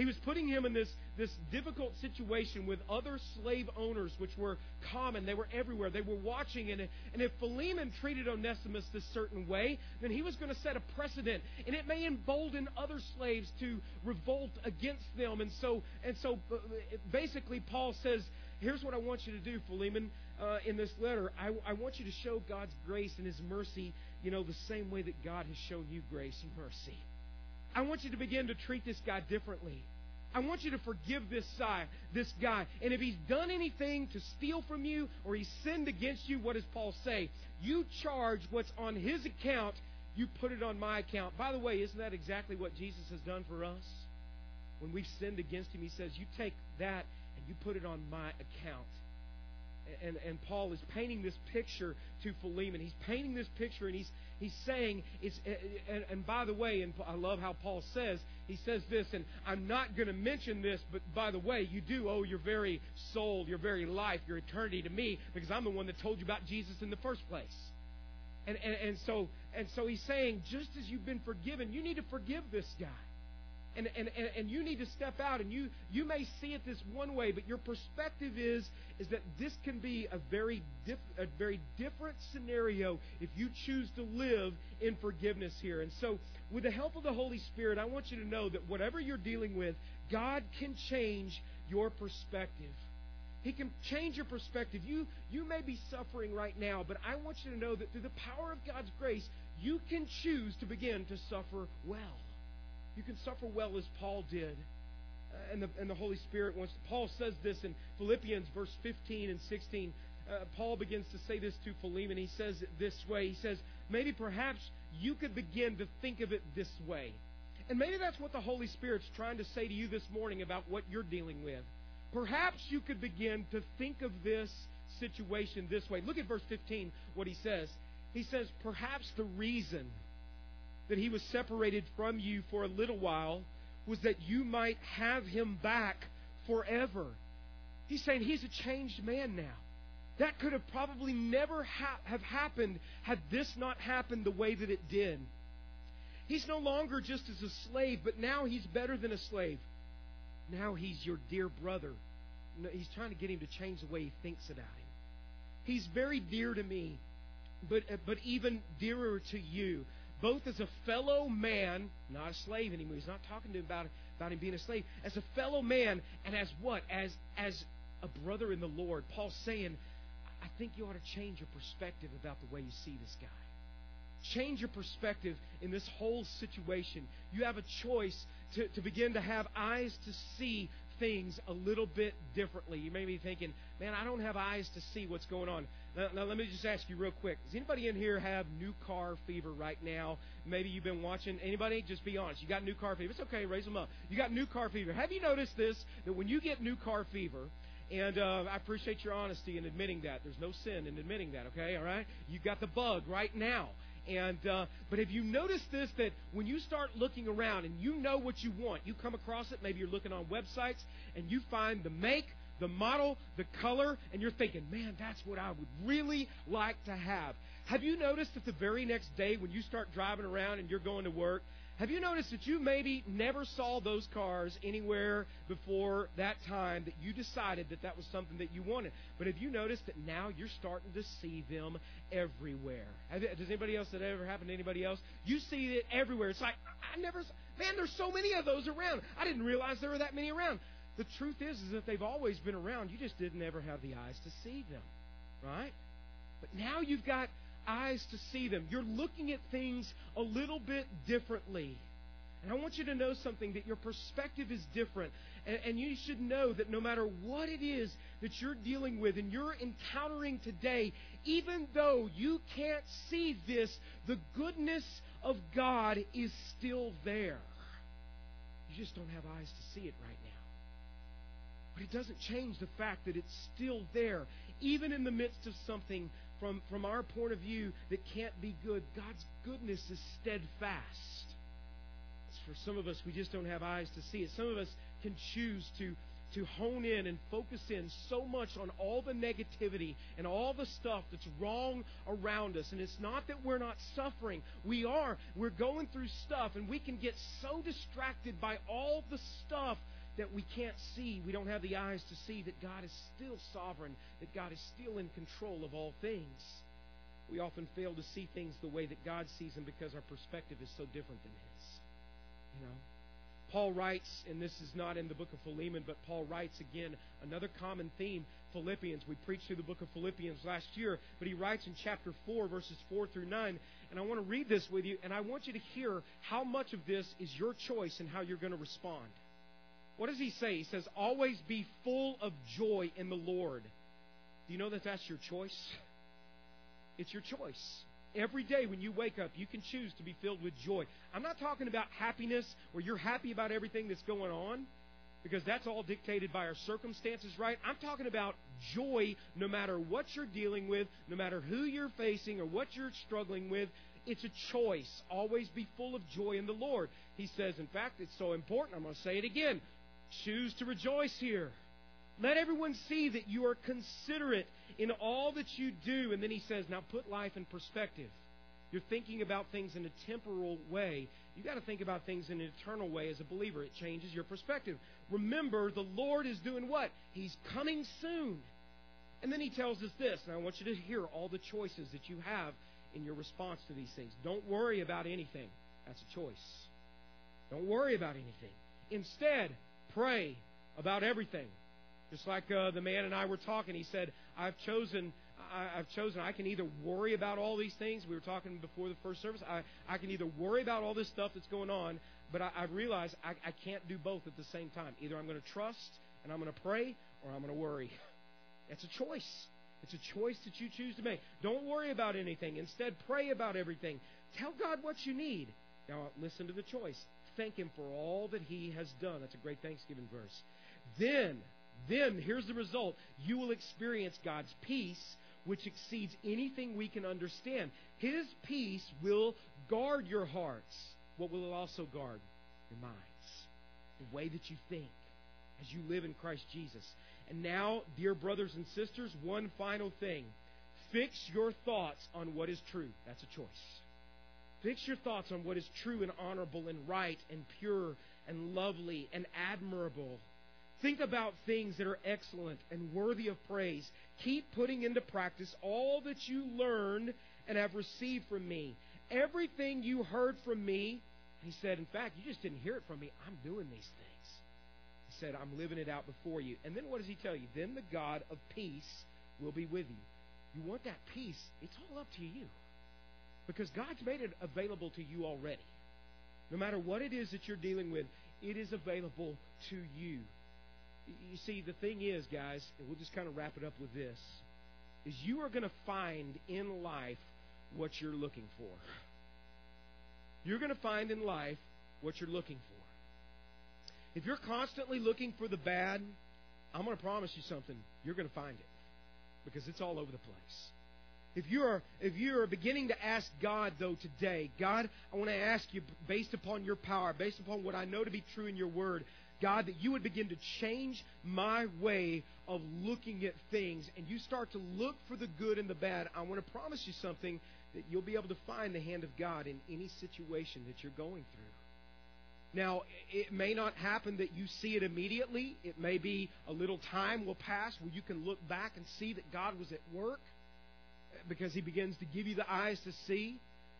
Speaker 1: He was putting him in this, this difficult situation with other slave owners, which were common. They were everywhere. They were watching. And, and if Philemon treated Onesimus this certain way, then he was going to set a precedent. And it may embolden other slaves to revolt against them. And so, and so uh, basically, Paul says, Here's what I want you to do, Philemon, uh, in this letter. I, I want you to show God's grace and His mercy, you know, the same way that God has shown you grace and mercy. I want you to begin to treat this guy differently. I want you to forgive this guy, this guy. And if he's done anything to steal from you or he's sinned against you, what does Paul say? You charge what's on his account, you put it on my account. By the way, isn't that exactly what Jesus has done for us? When we've sinned against him, he says, You take that and you put it on my account. And, and Paul is painting this picture to Philemon. He's painting this picture and he's, he's saying, it's, and, and by the way, and I love how Paul says, he says this, and I'm not going to mention this, but by the way, you do owe your very soul, your very life, your eternity to me, because I'm the one that told you about Jesus in the first place. And, and, and so and so he's saying, just as you've been forgiven, you need to forgive this guy. And, and, and, and you need to step out and you, you may see it this one way, but your perspective is, is that this can be a very, diff, a very different scenario if you choose to live in forgiveness here. And so, with the help of the Holy Spirit, I want you to know that whatever you're dealing with, God can change your perspective. He can change your perspective. You, you may be suffering right now, but I want you to know that through the power of God's grace, you can choose to begin to suffer well. You can suffer well as Paul did. Uh, and the, and the Holy Spirit wants to. Paul says this in Philippians verse 15 and 16. Uh, Paul begins to say this to Philemon. He says it this way. He says, maybe perhaps you could begin to think of it this way. And maybe that's what the Holy Spirit's trying to say to you this morning about what you're dealing with. Perhaps you could begin to think of this situation this way. Look at verse 15, what he says. He says, Perhaps the reason that he was separated from you for a little while was that you might have him back forever. He's saying he's a changed man now. That could have probably never ha- have happened had this not happened the way that it did. He's no longer just as a slave, but now he's better than a slave. Now he's your dear brother. He's trying to get him to change the way he thinks about him. He's very dear to me, but, but even dearer to you both as a fellow man, not a slave anymore. He's not talking to him about, about him being a slave. As a fellow man, and as what? As as a brother in the Lord. Paul's saying, I think you ought to change your perspective about the way you see this guy. Change your perspective in this whole situation. You have a choice to, to begin to have eyes to see things a little bit differently. You may be thinking, man, I don't have eyes to see what's going on. Now, now, let me just ask you real quick. Does anybody in here have new car fever right now? Maybe you've been watching. Anybody? Just be honest. You got new car fever. It's okay. Raise them up. You got new car fever. Have you noticed this? That when you get new car fever, and uh, I appreciate your honesty in admitting that. There's no sin in admitting that, okay? All right? You got the bug right now. And uh, but have you noticed this that when you start looking around and you know what you want, you come across it. Maybe you're looking on websites and you find the make, the model, the color, and you're thinking, man, that's what I would really like to have. Have you noticed that the very next day when you start driving around and you're going to work have you noticed that you maybe never saw those cars anywhere before that time that you decided that that was something that you wanted? But have you noticed that now you're starting to see them everywhere? Have, does anybody else that ever happened to anybody else? You see it everywhere. It's like, I never, man, there's so many of those around. I didn't realize there were that many around. The truth is, is that they've always been around. You just didn't ever have the eyes to see them, right? But now you've got eyes to see them. You're looking at things a little bit differently. And I want you to know something that your perspective is different. And, you should know that no matter what it is that you're dealing with and you're encountering today, even though you can't see this, the goodness of God is still there. You just don't have eyes to see it right now. But it doesn't change the fact that it's still there, even in the midst of something from, from our point of view that can't be good. God's goodness is steadfast. For some of us, we just don't have eyes to see it. Some of us can choose to, to hone in and focus in so much on all the negativity and all the stuff that's wrong around us. And it's not that we're not suffering, we are. We're going through stuff, and we can get so distracted by all the stuff that we can't see, we don't have the eyes to see that God is still sovereign, that God is still in control of all things. We often fail to see things the way that God sees them because our perspective is so different than His. You know, Paul writes, and this is not in the book of Philemon, but Paul writes again another common theme Philippians. We preached through the book of Philippians last year, but he writes in chapter 4, verses 4 through 9. And I want to read this with you, and I want you to hear how much of this is your choice and how you're going to respond. What does he say? He says, always be full of joy in the Lord. Do you know that that's your choice? It's your choice. Every day when you wake up, you can choose to be filled with joy. I'm not talking about happiness where you're happy about everything that's going on because that's all dictated by our circumstances, right? I'm talking about joy no matter what you're dealing with, no matter who you're facing or what you're struggling with. It's a choice. Always be full of joy in the Lord. He says, in fact, it's so important, I'm going to say it again. Choose to rejoice here. Let everyone see that you are considerate in all that you do. And then he says, now put life in perspective. You're thinking about things in a temporal way. You've got to think about things in an eternal way as a believer. It changes your perspective. Remember, the Lord is doing what? He's coming soon. And then he tells us this, and I want you to hear all the choices that you have in your response to these things. Don't worry about anything. That's a choice. Don't worry about anything. Instead, Pray about everything. Just like uh, the man and I were talking, he said, I've chosen. I, have chosen. I can either worry about all these things. We were talking before the first service. I, I can either worry about all this stuff that's going on, but I, I realize I, I can't do both at the same time. Either I'm going to trust and I'm going to pray, or I'm going to worry. That's a choice. It's a choice that you choose to make. Don't worry about anything. Instead, pray about everything. Tell God what you need. Now, listen to the choice. Thank Him for all that He has done. That's a great Thanksgiving verse. Then, then, here's the result you will experience God's peace, which exceeds anything we can understand. His peace will guard your hearts. What will it also guard? Your minds. The way that you think as you live in Christ Jesus. And now, dear brothers and sisters, one final thing fix your thoughts on what is true. That's a choice. Fix your thoughts on what is true and honorable and right and pure and lovely and admirable. Think about things that are excellent and worthy of praise. Keep putting into practice all that you learned and have received from me. Everything you heard from me, he said, in fact, you just didn't hear it from me. I'm doing these things. He said, I'm living it out before you. And then what does he tell you? Then the God of peace will be with you. You want that peace? It's all up to you. Because God's made it available to you already. No matter what it is that you're dealing with, it is available to you. You see, the thing is, guys, and we'll just kind of wrap it up with this, is you are going to find in life what you're looking for. You're going to find in life what you're looking for. If you're constantly looking for the bad, I'm going to promise you something. You're going to find it because it's all over the place. If you are if you are beginning to ask God though today, God, I want to ask you based upon your power, based upon what I know to be true in your word, God, that you would begin to change my way of looking at things and you start to look for the good and the bad. I want to promise you something that you'll be able to find the hand of God in any situation that you're going through. Now, it may not happen that you see it immediately. It may be a little time will pass where you can look back and see that God was at work because He begins to give you the eyes to see.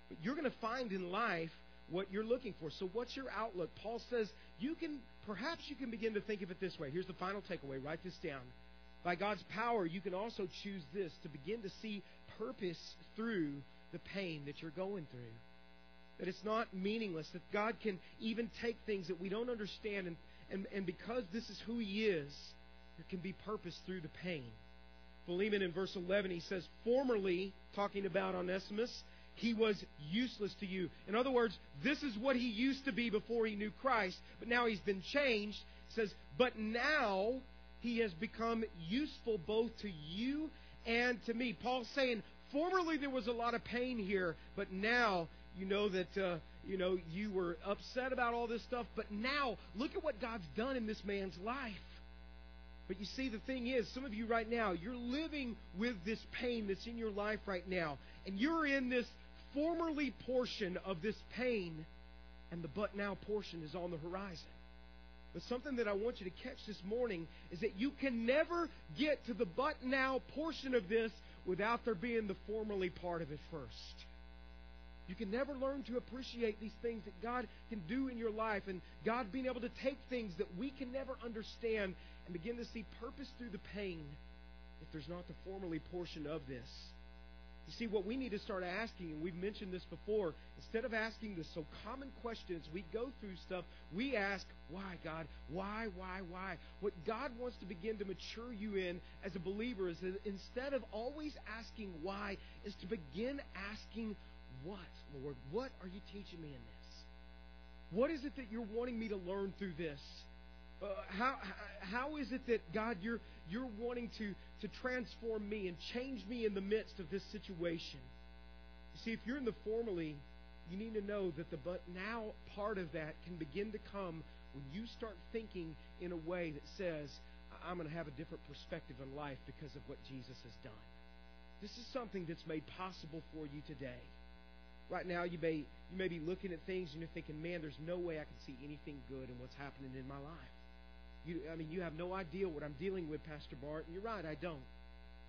Speaker 1: But you're going to find in life what you're looking for. So, what's your outlook? Paul says you can, perhaps you can begin to think of it this way. Here's the final takeaway. Write this down. By God's power, you can also choose this to begin to see purpose through the pain that you're going through. That it's not meaningless, that God can even take things that we don't understand, and, and, and because this is who He is, there can be purpose through the pain. Philemon in verse 11, he says, Formerly, talking about Onesimus, he was useless to you. In other words, this is what he used to be before he knew Christ, but now he's been changed. says, But now he has become useful both to you and to me. Paul's saying, Formerly there was a lot of pain here, but now you know that uh, you know you were upset about all this stuff, but now look at what God's done in this man's life. But you see, the thing is, some of you right now, you're living with this pain that's in your life right now, and you're in this formerly portion of this pain, and the but now portion is on the horizon. But something that I want you to catch this morning is that you can never get to the but now portion of this without there being the formerly part of it first. You can never learn to appreciate these things that God can do in your life and God being able to take things that we can never understand and begin to see purpose through the pain if there's not the formerly portion of this. You see, what we need to start asking, and we've mentioned this before, instead of asking the so common questions, we go through stuff, we ask, why, God? Why, why, why? What God wants to begin to mature you in as a believer is that instead of always asking why, is to begin asking what, Lord? What are you teaching me in this? What is it that you're wanting me to learn through this? Uh, how how is it that God you're you're wanting to to transform me and change me in the midst of this situation? You see, if you're in the formally, you need to know that the but now part of that can begin to come when you start thinking in a way that says, I'm going to have a different perspective in life because of what Jesus has done. This is something that's made possible for you today. Right now, you may you may be looking at things and you're thinking, man, there's no way I can see anything good in what's happening in my life. You, I mean, you have no idea what I'm dealing with, Pastor Bart. And you're right, I don't.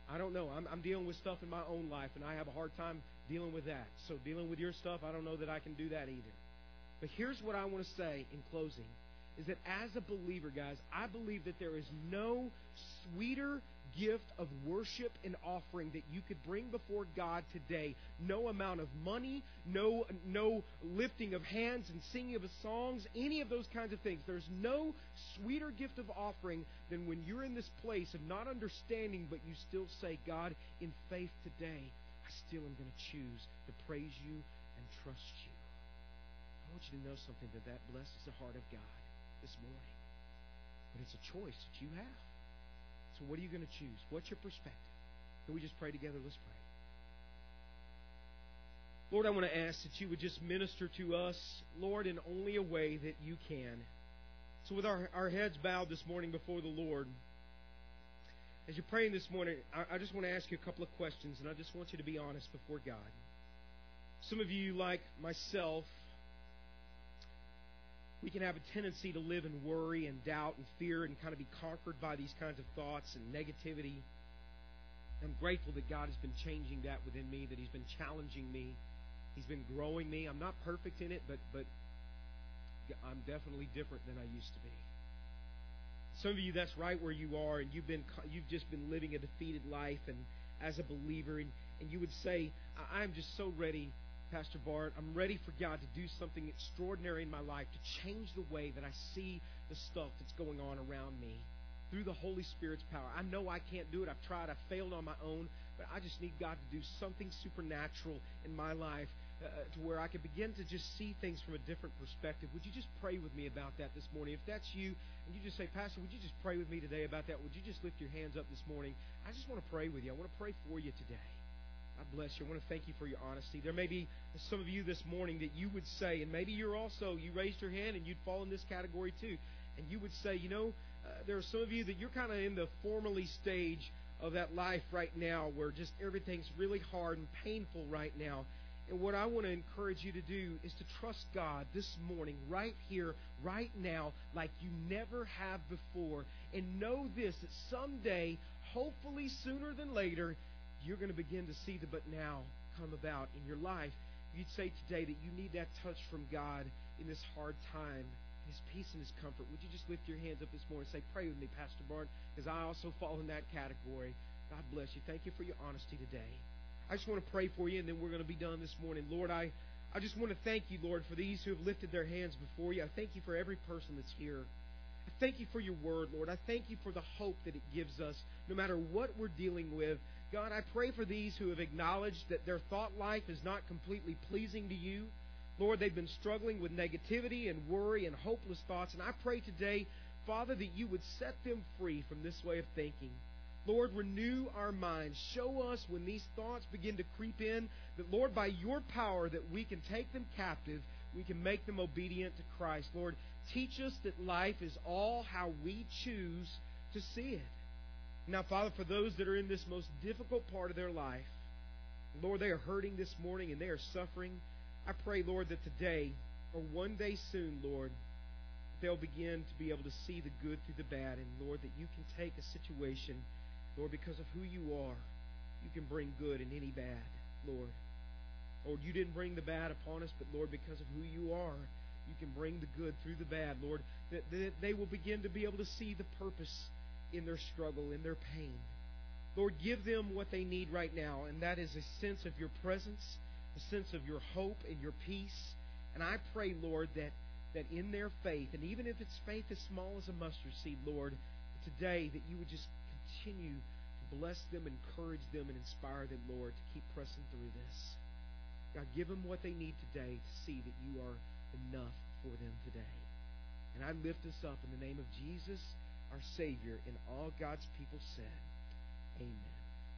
Speaker 1: I don't know. I'm, I'm dealing with stuff in my own life, and I have a hard time dealing with that. So, dealing with your stuff, I don't know that I can do that either. But here's what I want to say in closing is that as a believer, guys, I believe that there is no sweeter gift of worship and offering that you could bring before God today. No amount of money, no no lifting of hands and singing of songs, any of those kinds of things. There's no sweeter gift of offering than when you're in this place of not understanding, but you still say, God, in faith today, I still am going to choose to praise you and trust you. I want you to know something that that blesses the heart of God this morning. But it's a choice that you have. So what are you going to choose? What's your perspective? Can we just pray together? Let's pray. Lord, I want to ask that you would just minister to us, Lord, in only a way that you can. So, with our, our heads bowed this morning before the Lord, as you're praying this morning, I, I just want to ask you a couple of questions, and I just want you to be honest before God. Some of you, like myself, we can have a tendency to live in worry and doubt and fear and kind of be conquered by these kinds of thoughts and negativity. I'm grateful that God has been changing that within me, that He's been challenging me, He's been growing me. I'm not perfect in it, but but I'm definitely different than I used to be. Some of you, that's right where you are, and you've been you've just been living a defeated life, and as a believer, and and you would say, I'm just so ready Pastor Bart. I'm ready for God to do something extraordinary in my life, to change the way that I see the stuff that's going on around me through the Holy Spirit's power. I know I can't do it. I've tried. I've failed on my own. But I just need God to do something supernatural in my life uh, uh, to where I can begin to just see things from a different perspective. Would you just pray with me about that this morning? If that's you, and you just say, Pastor, would you just pray with me today about that? Would you just lift your hands up this morning? I just want to pray with you. I want to pray for you today. God bless you. I want to thank you for your honesty. There may be some of you this morning that you would say, and maybe you're also, you raised your hand and you'd fall in this category too, and you would say, you know, uh, there are some of you that you're kind of in the formally stage of that life right now where just everything's really hard and painful right now. And what I want to encourage you to do is to trust God this morning, right here, right now, like you never have before. And know this that someday, hopefully sooner than later, you're going to begin to see the but now come about in your life. You'd say today that you need that touch from God in this hard time, His peace and His comfort. Would you just lift your hands up this morning and say, Pray with me, Pastor Bart, because I also fall in that category. God bless you. Thank you for your honesty today. I just want to pray for you, and then we're going to be done this morning. Lord, I, I just want to thank you, Lord, for these who have lifted their hands before you. I thank you for every person that's here. I thank you for your word, Lord. I thank you for the hope that it gives us, no matter what we're dealing with, God, I pray for these who have acknowledged that their thought life is not completely pleasing to you. Lord, they've been struggling with negativity and worry and hopeless thoughts. And I pray today, Father, that you would set them free from this way of thinking. Lord, renew our minds. Show us when these thoughts begin to creep in that, Lord, by your power, that we can take them captive. We can make them obedient to Christ. Lord, teach us that life is all how we choose to see it. Now, Father, for those that are in this most difficult part of their life, Lord, they are hurting this morning and they are suffering. I pray, Lord, that today or one day soon, Lord, they'll begin to be able to see the good through the bad. And, Lord, that you can take a situation, Lord, because of who you are, you can bring good in any bad, Lord. Lord, you didn't bring the bad upon us, but, Lord, because of who you are, you can bring the good through the bad, Lord. That, that they will begin to be able to see the purpose in their struggle, in their pain. Lord, give them what they need right now, and that is a sense of your presence, a sense of your hope and your peace. And I pray, Lord, that, that in their faith, and even if it's faith as small as a mustard seed, Lord, today that you would just continue to bless them, encourage them, and inspire them, Lord, to keep pressing through this. God, give them what they need today to see that you are enough for them today. And I lift this up in the name of Jesus our Savior. And all God's people said, Amen.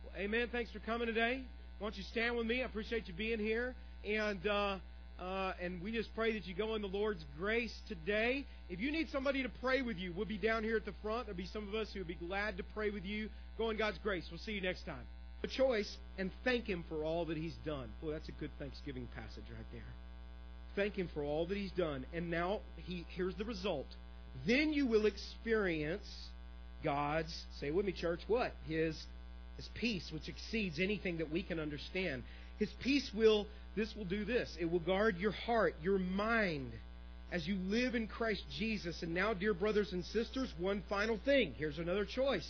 Speaker 1: Well, amen. Thanks for coming today. Why don't you stand with me? I appreciate you being here. And uh, uh, and we just pray that you go in the Lord's grace today. If you need somebody to pray with you, we'll be down here at the front. There'll be some of us who will be glad to pray with you. Go in God's grace. We'll see you next time. A choice and thank Him for all that He's done. Boy, that's a good Thanksgiving passage right there. Thank Him for all that He's done. And now he here's the result. Then you will experience God's, say with me, church, what? His, his peace, which exceeds anything that we can understand. His peace will, this will do this. It will guard your heart, your mind, as you live in Christ Jesus. And now, dear brothers and sisters, one final thing. Here's another choice.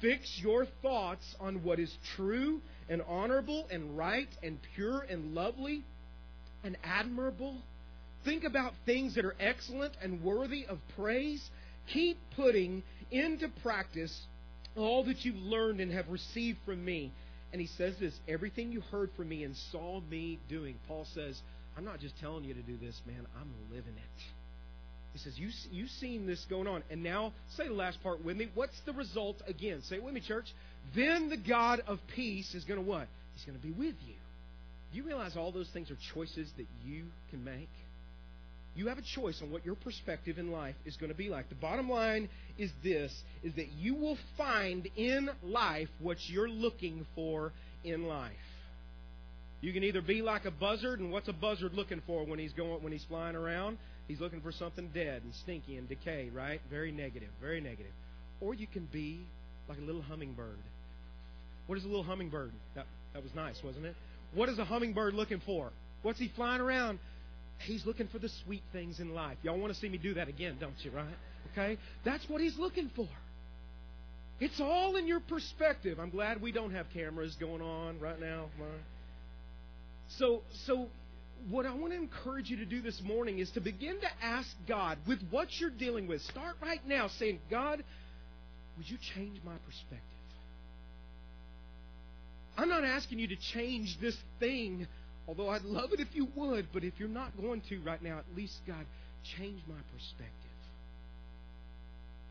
Speaker 1: Fix your thoughts on what is true and honorable and right and pure and lovely and admirable Think about things that are excellent and worthy of praise. Keep putting into practice all that you've learned and have received from me. And he says this everything you heard from me and saw me doing. Paul says, I'm not just telling you to do this, man, I'm living it. He says, you, You've seen this going on. And now, say the last part with me. What's the result again? Say it with me, church. Then the God of peace is going to what? He's going to be with you. Do you realize all those things are choices that you can make? you have a choice on what your perspective in life is going to be like. The bottom line is this is that you will find in life what you're looking for in life. You can either be like a buzzard, and what's a buzzard looking for when he's going when he's flying around? He's looking for something dead and stinky and decay, right? Very negative, very negative. Or you can be like a little hummingbird. What is a little hummingbird? That, that was nice, wasn't it? What is a hummingbird looking for? What's he flying around? He's looking for the sweet things in life. Y'all want to see me do that again, don't you, right? Okay? That's what he's looking for. It's all in your perspective. I'm glad we don't have cameras going on right now. So, so what I want to encourage you to do this morning is to begin to ask God with what you're dealing with. Start right now saying, God, would you change my perspective? I'm not asking you to change this thing Although I'd love it if you would, but if you're not going to right now, at least, God, change my perspective.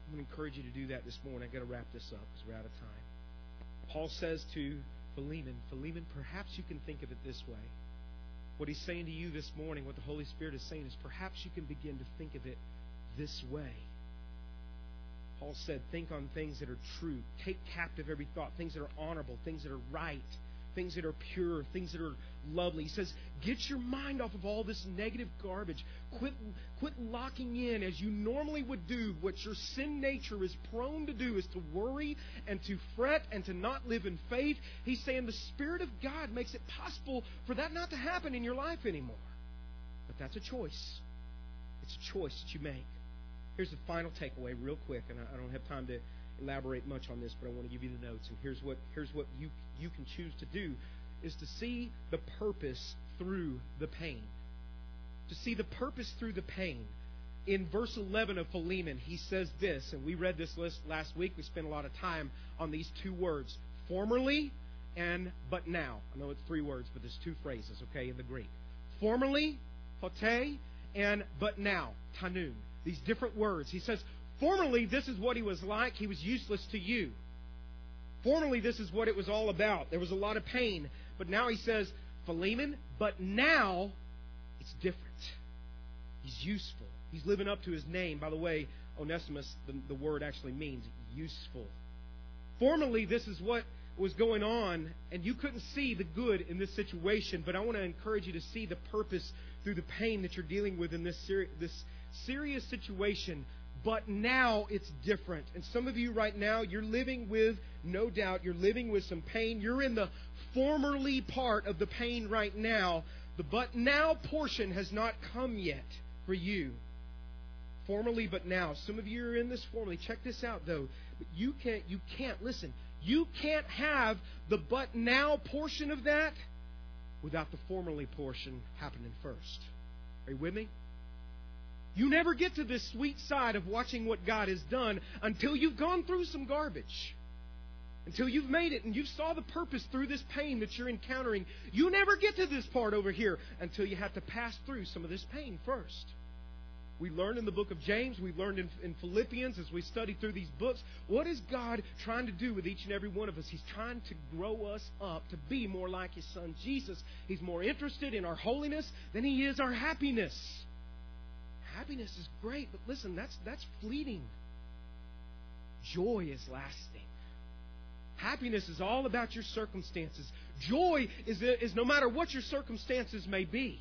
Speaker 1: I'm going to encourage you to do that this morning. I've got to wrap this up because we're out of time. Paul says to Philemon, Philemon, perhaps you can think of it this way. What he's saying to you this morning, what the Holy Spirit is saying, is perhaps you can begin to think of it this way. Paul said, Think on things that are true. Take captive every thought, things that are honorable, things that are right things that are pure, things that are lovely. He says, get your mind off of all this negative garbage. Quit, quit locking in as you normally would do. What your sin nature is prone to do is to worry and to fret and to not live in faith. He's saying the Spirit of God makes it possible for that not to happen in your life anymore. But that's a choice. It's a choice that you make. Here's the final takeaway, real quick, and I don't have time to elaborate much on this, but I want to give you the notes. And here's what here's what you you can choose to do is to see the purpose through the pain. To see the purpose through the pain. In verse 11 of Philemon, he says this, and we read this list last week. We spent a lot of time on these two words formerly and but now. I know it's three words, but there's two phrases, okay, in the Greek. Formerly, pote, and but now, tanun. These different words. He says, formerly, this is what he was like. He was useless to you. Formerly, this is what it was all about. There was a lot of pain. But now he says, Philemon, but now it's different. He's useful. He's living up to his name. By the way, Onesimus, the, the word actually means useful. Formerly, this is what was going on, and you couldn't see the good in this situation, but I want to encourage you to see the purpose through the pain that you're dealing with in this, this serious situation but now it's different. And some of you right now, you're living with, no doubt, you're living with some pain. You're in the formerly part of the pain right now. The but now portion has not come yet for you. Formerly, but now. Some of you are in this formerly. Check this out, though. But you can't, you can't, listen, you can't have the but now portion of that without the formerly portion happening first. Are you with me? You never get to this sweet side of watching what God has done until you've gone through some garbage. Until you've made it and you saw the purpose through this pain that you're encountering. You never get to this part over here until you have to pass through some of this pain first. We learned in the book of James, we learned in, in Philippians as we study through these books. What is God trying to do with each and every one of us? He's trying to grow us up to be more like His Son Jesus. He's more interested in our holiness than He is our happiness. Happiness is great, but listen, that's that's fleeting. Joy is lasting. Happiness is all about your circumstances. Joy is, is no matter what your circumstances may be.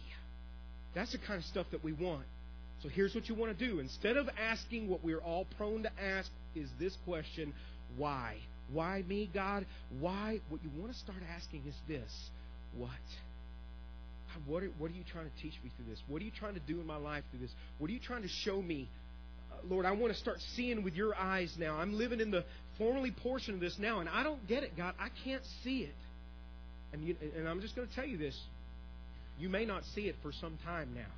Speaker 1: That's the kind of stuff that we want. So here's what you want to do. Instead of asking what we're all prone to ask, is this question why? Why me, God? Why? What you want to start asking is this what? God, what are, what are you trying to teach me through this? What are you trying to do in my life through this? What are you trying to show me? Uh, Lord, I want to start seeing with your eyes now. I'm living in the formerly portion of this now, and I don't get it, God. I can't see it. And, you, and I'm just going to tell you this you may not see it for some time now.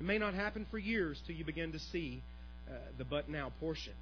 Speaker 1: It may not happen for years till you begin to see uh, the but now portion.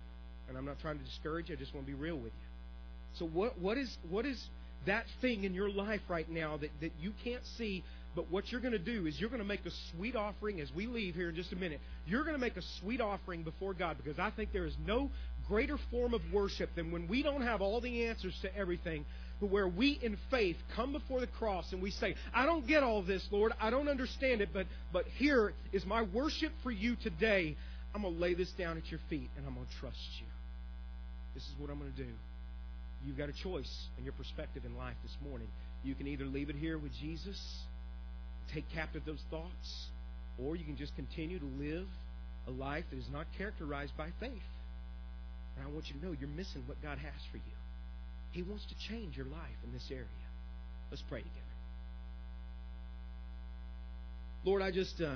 Speaker 1: And I'm not trying to discourage you, I just want to be real with you. So, what, what is. What is that thing in your life right now that, that you can't see. But what you're going to do is you're going to make a sweet offering as we leave here in just a minute. You're going to make a sweet offering before God because I think there is no greater form of worship than when we don't have all the answers to everything, but where we in faith come before the cross and we say, I don't get all this, Lord. I don't understand it, but, but here is my worship for you today. I'm going to lay this down at your feet and I'm going to trust you. This is what I'm going to do you've got a choice in your perspective in life this morning. You can either leave it here with Jesus, take captive those thoughts, or you can just continue to live a life that is not characterized by faith. And I want you to know you're missing what God has for you. He wants to change your life in this area. Let's pray together. Lord, I just uh,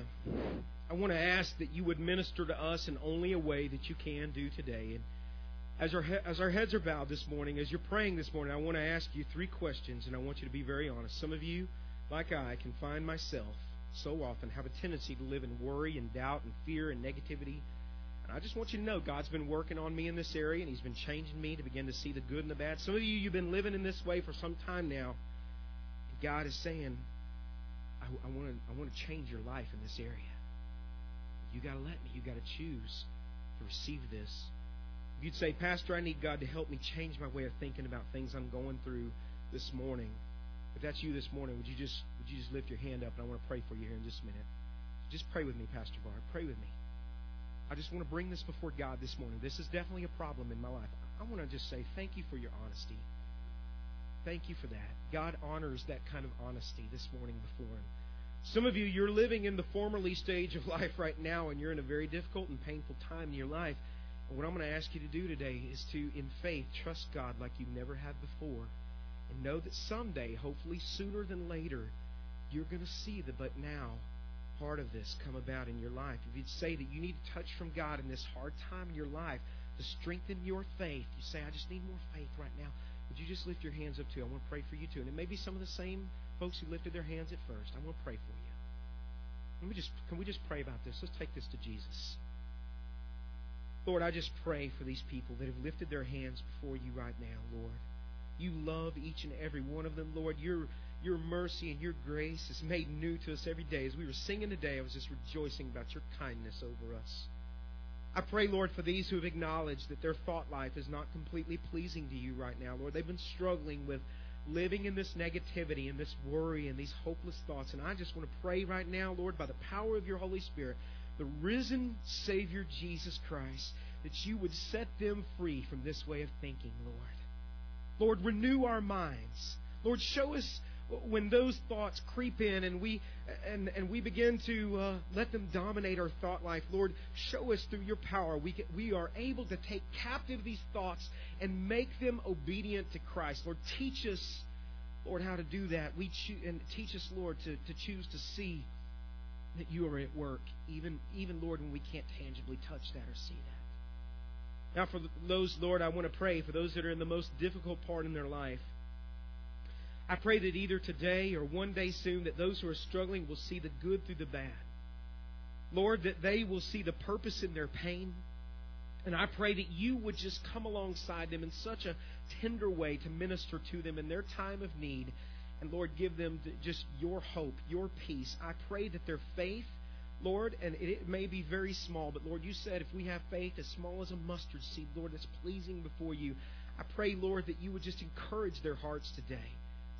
Speaker 1: I want to ask that you would minister to us in only a way that you can do today. And as our, as our heads are bowed this morning, as you're praying this morning, I want to ask you three questions, and I want you to be very honest. Some of you, like I, can find myself so often have a tendency to live in worry and doubt and fear and negativity. And I just want you to know God's been working on me in this area, and He's been changing me to begin to see the good and the bad. Some of you, you've been living in this way for some time now. And God is saying, I, I want to I want to change your life in this area. You got to let me. You got to choose to receive this if you'd say, Pastor, I need God to help me change my way of thinking about things I'm going through this morning. If that's you this morning, would you just would you just lift your hand up and I want to pray for you here in just a minute. Just pray with me, Pastor Barr. Pray with me. I just want to bring this before God this morning. This is definitely a problem in my life. I want to just say thank you for your honesty. Thank you for that. God honors that kind of honesty this morning before Him. Some of you, you're living in the formerly stage of life right now, and you're in a very difficult and painful time in your life. What I'm going to ask you to do today is to, in faith, trust God like you never have before and know that someday, hopefully sooner than later, you're going to see the but now part of this come about in your life. If you'd say that you need a touch from God in this hard time in your life to strengthen your faith, you say, I just need more faith right now. Would you just lift your hands up too? I want to pray for you too. And it may be some of the same folks who lifted their hands at first. I want to pray for you. Let me just, can we just pray about this? Let's take this to Jesus. Lord, I just pray for these people that have lifted their hands before you right now, Lord. You love each and every one of them, Lord. Your, your mercy and your grace is made new to us every day. As we were singing today, I was just rejoicing about your kindness over us. I pray, Lord, for these who have acknowledged that their thought life is not completely pleasing to you right now, Lord. They've been struggling with living in this negativity and this worry and these hopeless thoughts. And I just want to pray right now, Lord, by the power of your Holy Spirit, the risen Savior Jesus Christ, that you would set them free from this way of thinking, Lord. Lord, renew our minds. Lord, show us when those thoughts creep in and we and, and we begin to uh, let them dominate our thought life lord show us through your power we, can, we are able to take captive these thoughts and make them obedient to christ lord teach us lord how to do that we cho- and teach us lord to, to choose to see that you are at work, even, even Lord, when we can't tangibly touch that or see that. Now, for those, Lord, I want to pray for those that are in the most difficult part in their life. I pray that either today or one day soon that those who are struggling will see the good through the bad. Lord, that they will see the purpose in their pain. And I pray that you would just come alongside them in such a tender way to minister to them in their time of need and Lord, give them just your hope, your peace. I pray that their faith, Lord, and it may be very small, but Lord, you said if we have faith as small as a mustard seed, Lord, that's pleasing before you. I pray, Lord, that you would just encourage their hearts today,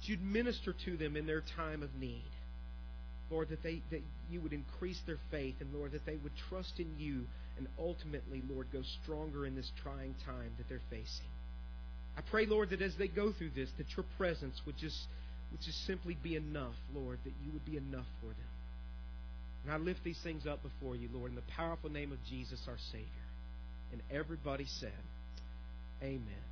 Speaker 1: that you'd minister to them in their time of need. Lord, that, they, that you would increase their faith, and Lord, that they would trust in you, and ultimately, Lord, go stronger in this trying time that they're facing. I pray, Lord, that as they go through this, that your presence would just would just simply be enough, Lord, that you would be enough for them. And I lift these things up before you, Lord, in the powerful name of Jesus, our Savior. And everybody said, Amen.